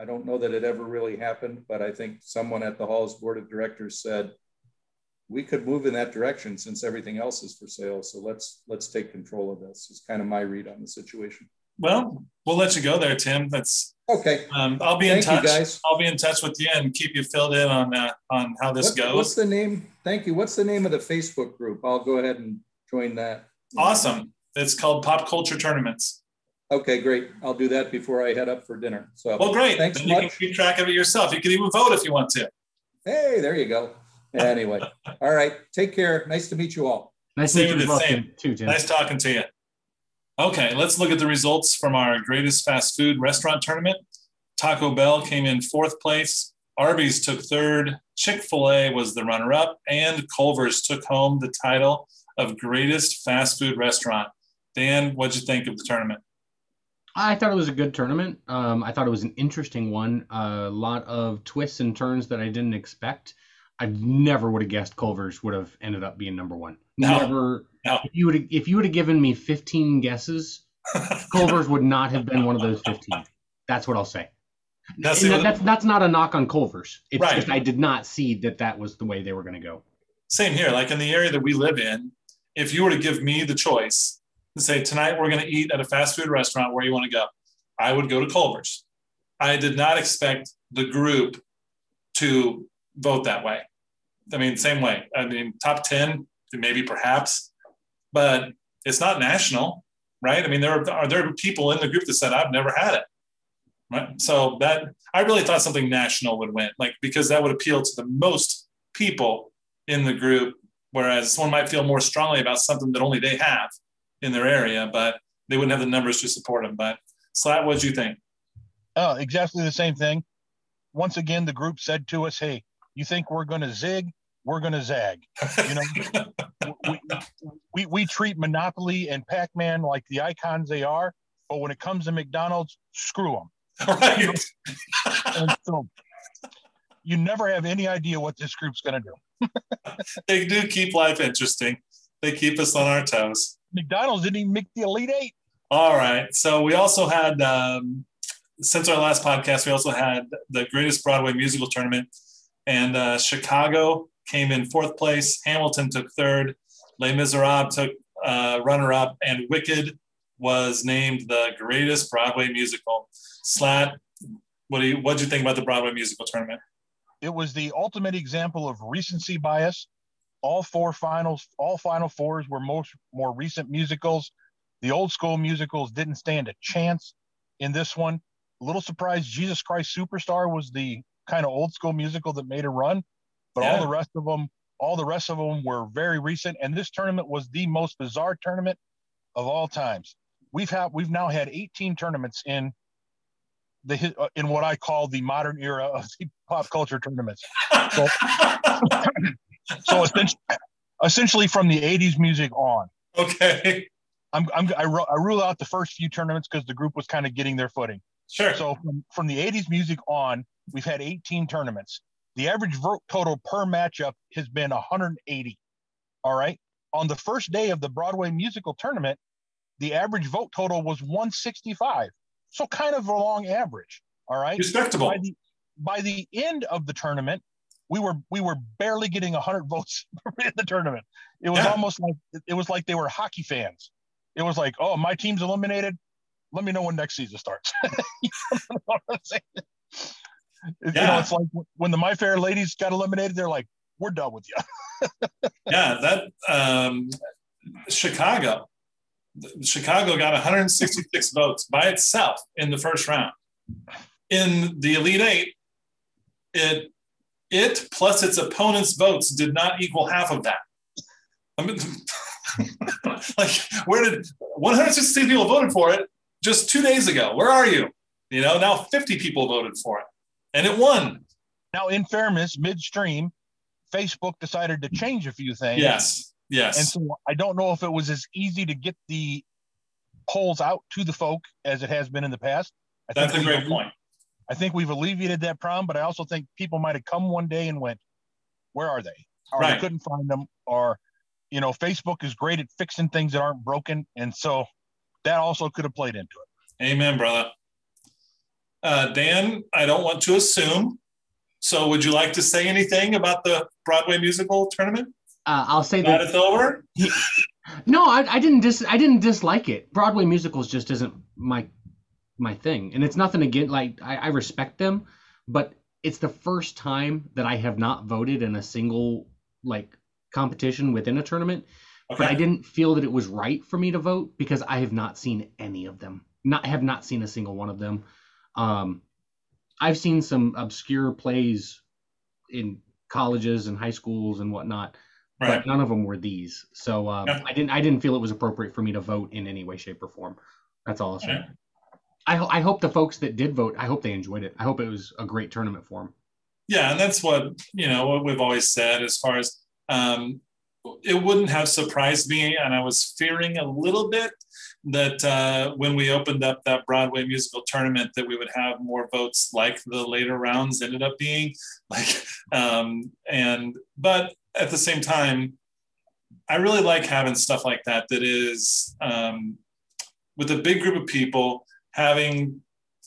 Speaker 5: I don't know that it ever really happened, but I think someone at the Hall's board of directors said we could move in that direction since everything else is for sale. So let's let's take control of this. Is kind of my read on the situation.
Speaker 3: Well, we'll let you go there, Tim. That's
Speaker 5: Okay.
Speaker 3: um, I'll be in
Speaker 5: Thank you,
Speaker 3: touch.
Speaker 5: guys.
Speaker 3: I'll be in touch with you and keep you filled in on uh, on how this
Speaker 5: What-
Speaker 3: goes.
Speaker 5: What's the name? Thank you. What's the name of the Facebook group? I'll go ahead and join that.
Speaker 3: Awesome. It's called Pop Culture Tournaments.
Speaker 5: Okay, great. I'll do that before I head up for dinner. So
Speaker 3: Well, great.
Speaker 5: Thanks
Speaker 3: Then you can keep track of it yourself. You can even vote if you want to.
Speaker 5: hey, there you go. Anyway, [laughs] all right. Take care. Nice to meet you all.
Speaker 2: Nice to meet you as
Speaker 3: same.
Speaker 2: Tim, too, Tim.
Speaker 3: Nice talking to you. Okay, let's look at the results from our greatest fast food restaurant tournament. Taco Bell came in fourth place. Arby's took third. Chick fil A was the runner up. And Culver's took home the title of greatest fast food restaurant. Dan, what'd you think of the tournament?
Speaker 2: I thought it was a good tournament. Um, I thought it was an interesting one. A lot of twists and turns that I didn't expect. I never would have guessed Culver's would have ended up being number one.
Speaker 3: No.
Speaker 2: Never.
Speaker 3: No.
Speaker 2: If you would if you would have given me 15 guesses, [laughs] Culver's would not have been one of those 15. That's what I'll say.
Speaker 3: See,
Speaker 2: that- uh, that's that's not a knock on Culver's. It's
Speaker 3: Right.
Speaker 2: just I did not see that that was the way they were going to go.
Speaker 3: same here. Like in the area that we live in, if you were to give me the choice to say tonight we're going to eat at a fast food restaurant, where you want to go, I would go to Culver's. I did not expect the group to vote that way. I mean, same way. I mean, top ten, maybe perhaps, but it's not national, right? I mean, there are, are there people in the group that said I've never had it, right? So that I really thought something national would win, like because that would appeal to the most people in the group, whereas someone might feel more strongly about something that only they have in their area, but they wouldn't have the numbers to support them. But Slat, what do you think?
Speaker 4: Oh, exactly the same thing. Once again, the group said to us, "Hey, you think we're going to zig? We're going to zag." You know, we, we we treat Monopoly and Pac-Man like the icons they are, but when it comes to McDonald's, screw them.
Speaker 3: right.
Speaker 4: And so, you never have any idea what this group's going to do.
Speaker 3: they do keep life interesting. They keep us on our toes.
Speaker 4: McDonald's didn't even make the Elite Eight.
Speaker 3: All right. So we also had, um, since our last podcast, we also had the greatest Broadway musical tournament, and uh, Chicago came in fourth place. Hamilton took third. Les Miserables took uh, runner up, and Wicked was named the greatest Broadway musical. Slat, what do you what do you think about the Broadway musical tournament?
Speaker 4: It was the ultimate example of recency bias. All four finals, all final fours were most more recent musicals. The old school musicals didn't stand a chance in this one. A little surprised Jesus Christ Superstar was the kind of old school musical that made a run, but yeah. all the rest of them, all the rest of them were very recent. And this tournament was the most bizarre tournament of all times. We've had we've now had 18 tournaments in the uh, in what I call the modern era of [laughs] the pop culture tournaments. So, [laughs] so essentially, essentially from the 80s music on.
Speaker 3: Okay.
Speaker 4: I'm, I'm I, ru- I rule out the first few tournaments because the group was kind of getting their footing.
Speaker 3: Sure.
Speaker 4: So from, from the 80s music on, we've had 18 tournaments. The average vote total per matchup has been 180. All right. On the first day of the Broadway musical tournament, the average vote total was 165. So kind of a long average. All right.
Speaker 3: Respectable.
Speaker 4: By the, by the end of the tournament, we were we were barely getting 100 votes [laughs] in the tournament. It was yeah. almost like it was like they were hockey fans. It was like, oh, my team's eliminated. Let me know when next season starts. [laughs] you know yeah. You know, it's like when the My Fair ladies got eliminated, they're like, we're done with you. [laughs]
Speaker 3: yeah, that um, Chicago Chicago got 166 votes by itself in the first round. In the Elite Eight, it it plus its opponent's votes did not equal half of that. I mean, [laughs] like, where did 166 people voted for it just two days ago? Where are you? You know, now 50 people voted for it, and it won.
Speaker 4: Now, in fairness, midstream, Facebook decided to change a few things.
Speaker 3: Yes. Yes.
Speaker 4: And so I don't know if it was as easy to get the polls out to the folk as it has been in the past.
Speaker 3: I That's a great point.
Speaker 4: I think we've alleviated that problem, but I also think people might have come one day and went, "Where are they?" Or right. they couldn't find them, or you know, Facebook is great at fixing things that aren't broken, and so that also could have played into it.
Speaker 3: Amen, brother. Uh, Dan, I don't want to assume. So, would you like to say anything about the Broadway musical tournament?
Speaker 2: Uh, I'll say that
Speaker 3: it's over. [laughs]
Speaker 2: no, I, I didn't dis I didn't dislike it. Broadway musicals just isn't my my thing, and it's nothing against like I, I respect them, but it's the first time that I have not voted in a single like competition within a tournament. Okay. But I didn't feel that it was right for me to vote because I have not seen any of them. Not have not seen a single one of them. Um, I've seen some obscure plays in colleges and high schools and whatnot right. but none of them were these. So um, yeah. I didn't I didn't feel it was appropriate for me to vote in any way, shape, or form. That's all I'll say. I, I hope the folks that did vote, I hope they enjoyed it. I hope it was a great tournament for them.
Speaker 3: Yeah, and that's what you know what we've always said as far as um, it wouldn't have surprised me, and I was fearing a little bit that uh, when we opened up that Broadway musical tournament, that we would have more votes like the later rounds ended up being. [laughs] Like, um, and but at the same time, I really like having stuff like that. That is um, with a big group of people having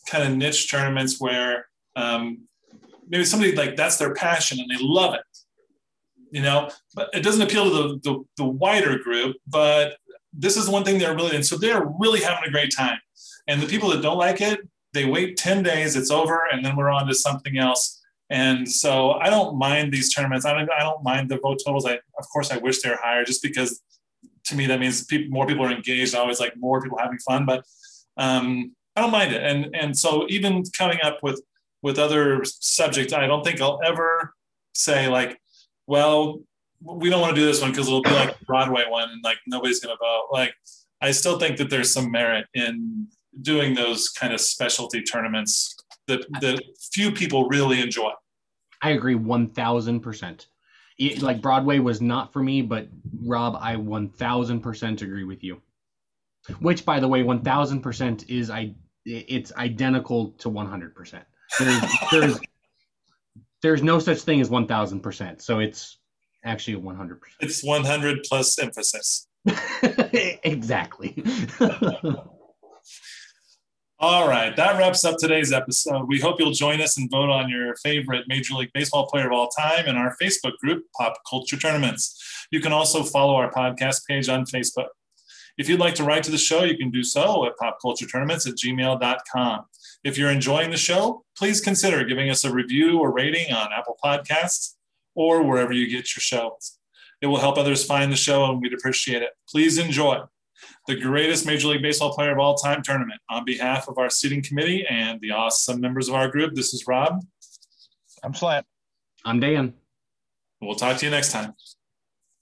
Speaker 3: kind of niche tournaments where um, maybe somebody like that's their passion and they love it you know but it doesn't appeal to the, the, the wider group but this is one thing they're really and so they're really having a great time and the people that don't like it they wait 10 days it's over and then we're on to something else and so I don't mind these tournaments. I don't, I don't mind the vote totals. I, of course, I wish they're higher just because to me that means people, more people are engaged. I always like more people having fun, but um, I don't mind it. And and so even coming up with with other subjects, I don't think I'll ever say like, well, we don't want to do this one because it'll be like Broadway one and like nobody's gonna vote. Like I still think that there's some merit in doing those kind of specialty tournaments that that few people really enjoy.
Speaker 2: I agree one thousand percent. Like Broadway was not for me, but Rob, I one thousand percent agree with you. Which, by the way, one thousand percent is I it's identical to one hundred percent. There's there's no such thing as one thousand percent. So it's actually one hundred percent.
Speaker 3: It's one hundred plus emphasis. [laughs]
Speaker 2: exactly. [laughs]
Speaker 3: All right, that wraps up today's episode. We hope you'll join us and vote on your favorite Major League Baseball player of all time in our Facebook group, Pop Culture Tournaments. You can also follow our podcast page on Facebook. If you'd like to write to the show, you can do so at popculturetournaments at gmail.com. If you're enjoying the show, please consider giving us a review or rating on Apple Podcasts or wherever you get your shows. It will help others find the show and we'd appreciate it. Please enjoy the greatest Major League Baseball player of all time tournament. On behalf of our seating committee and the awesome members of our group, this is Rob.
Speaker 4: I'm Slat.
Speaker 2: I'm Dan.
Speaker 3: We'll talk to you next time.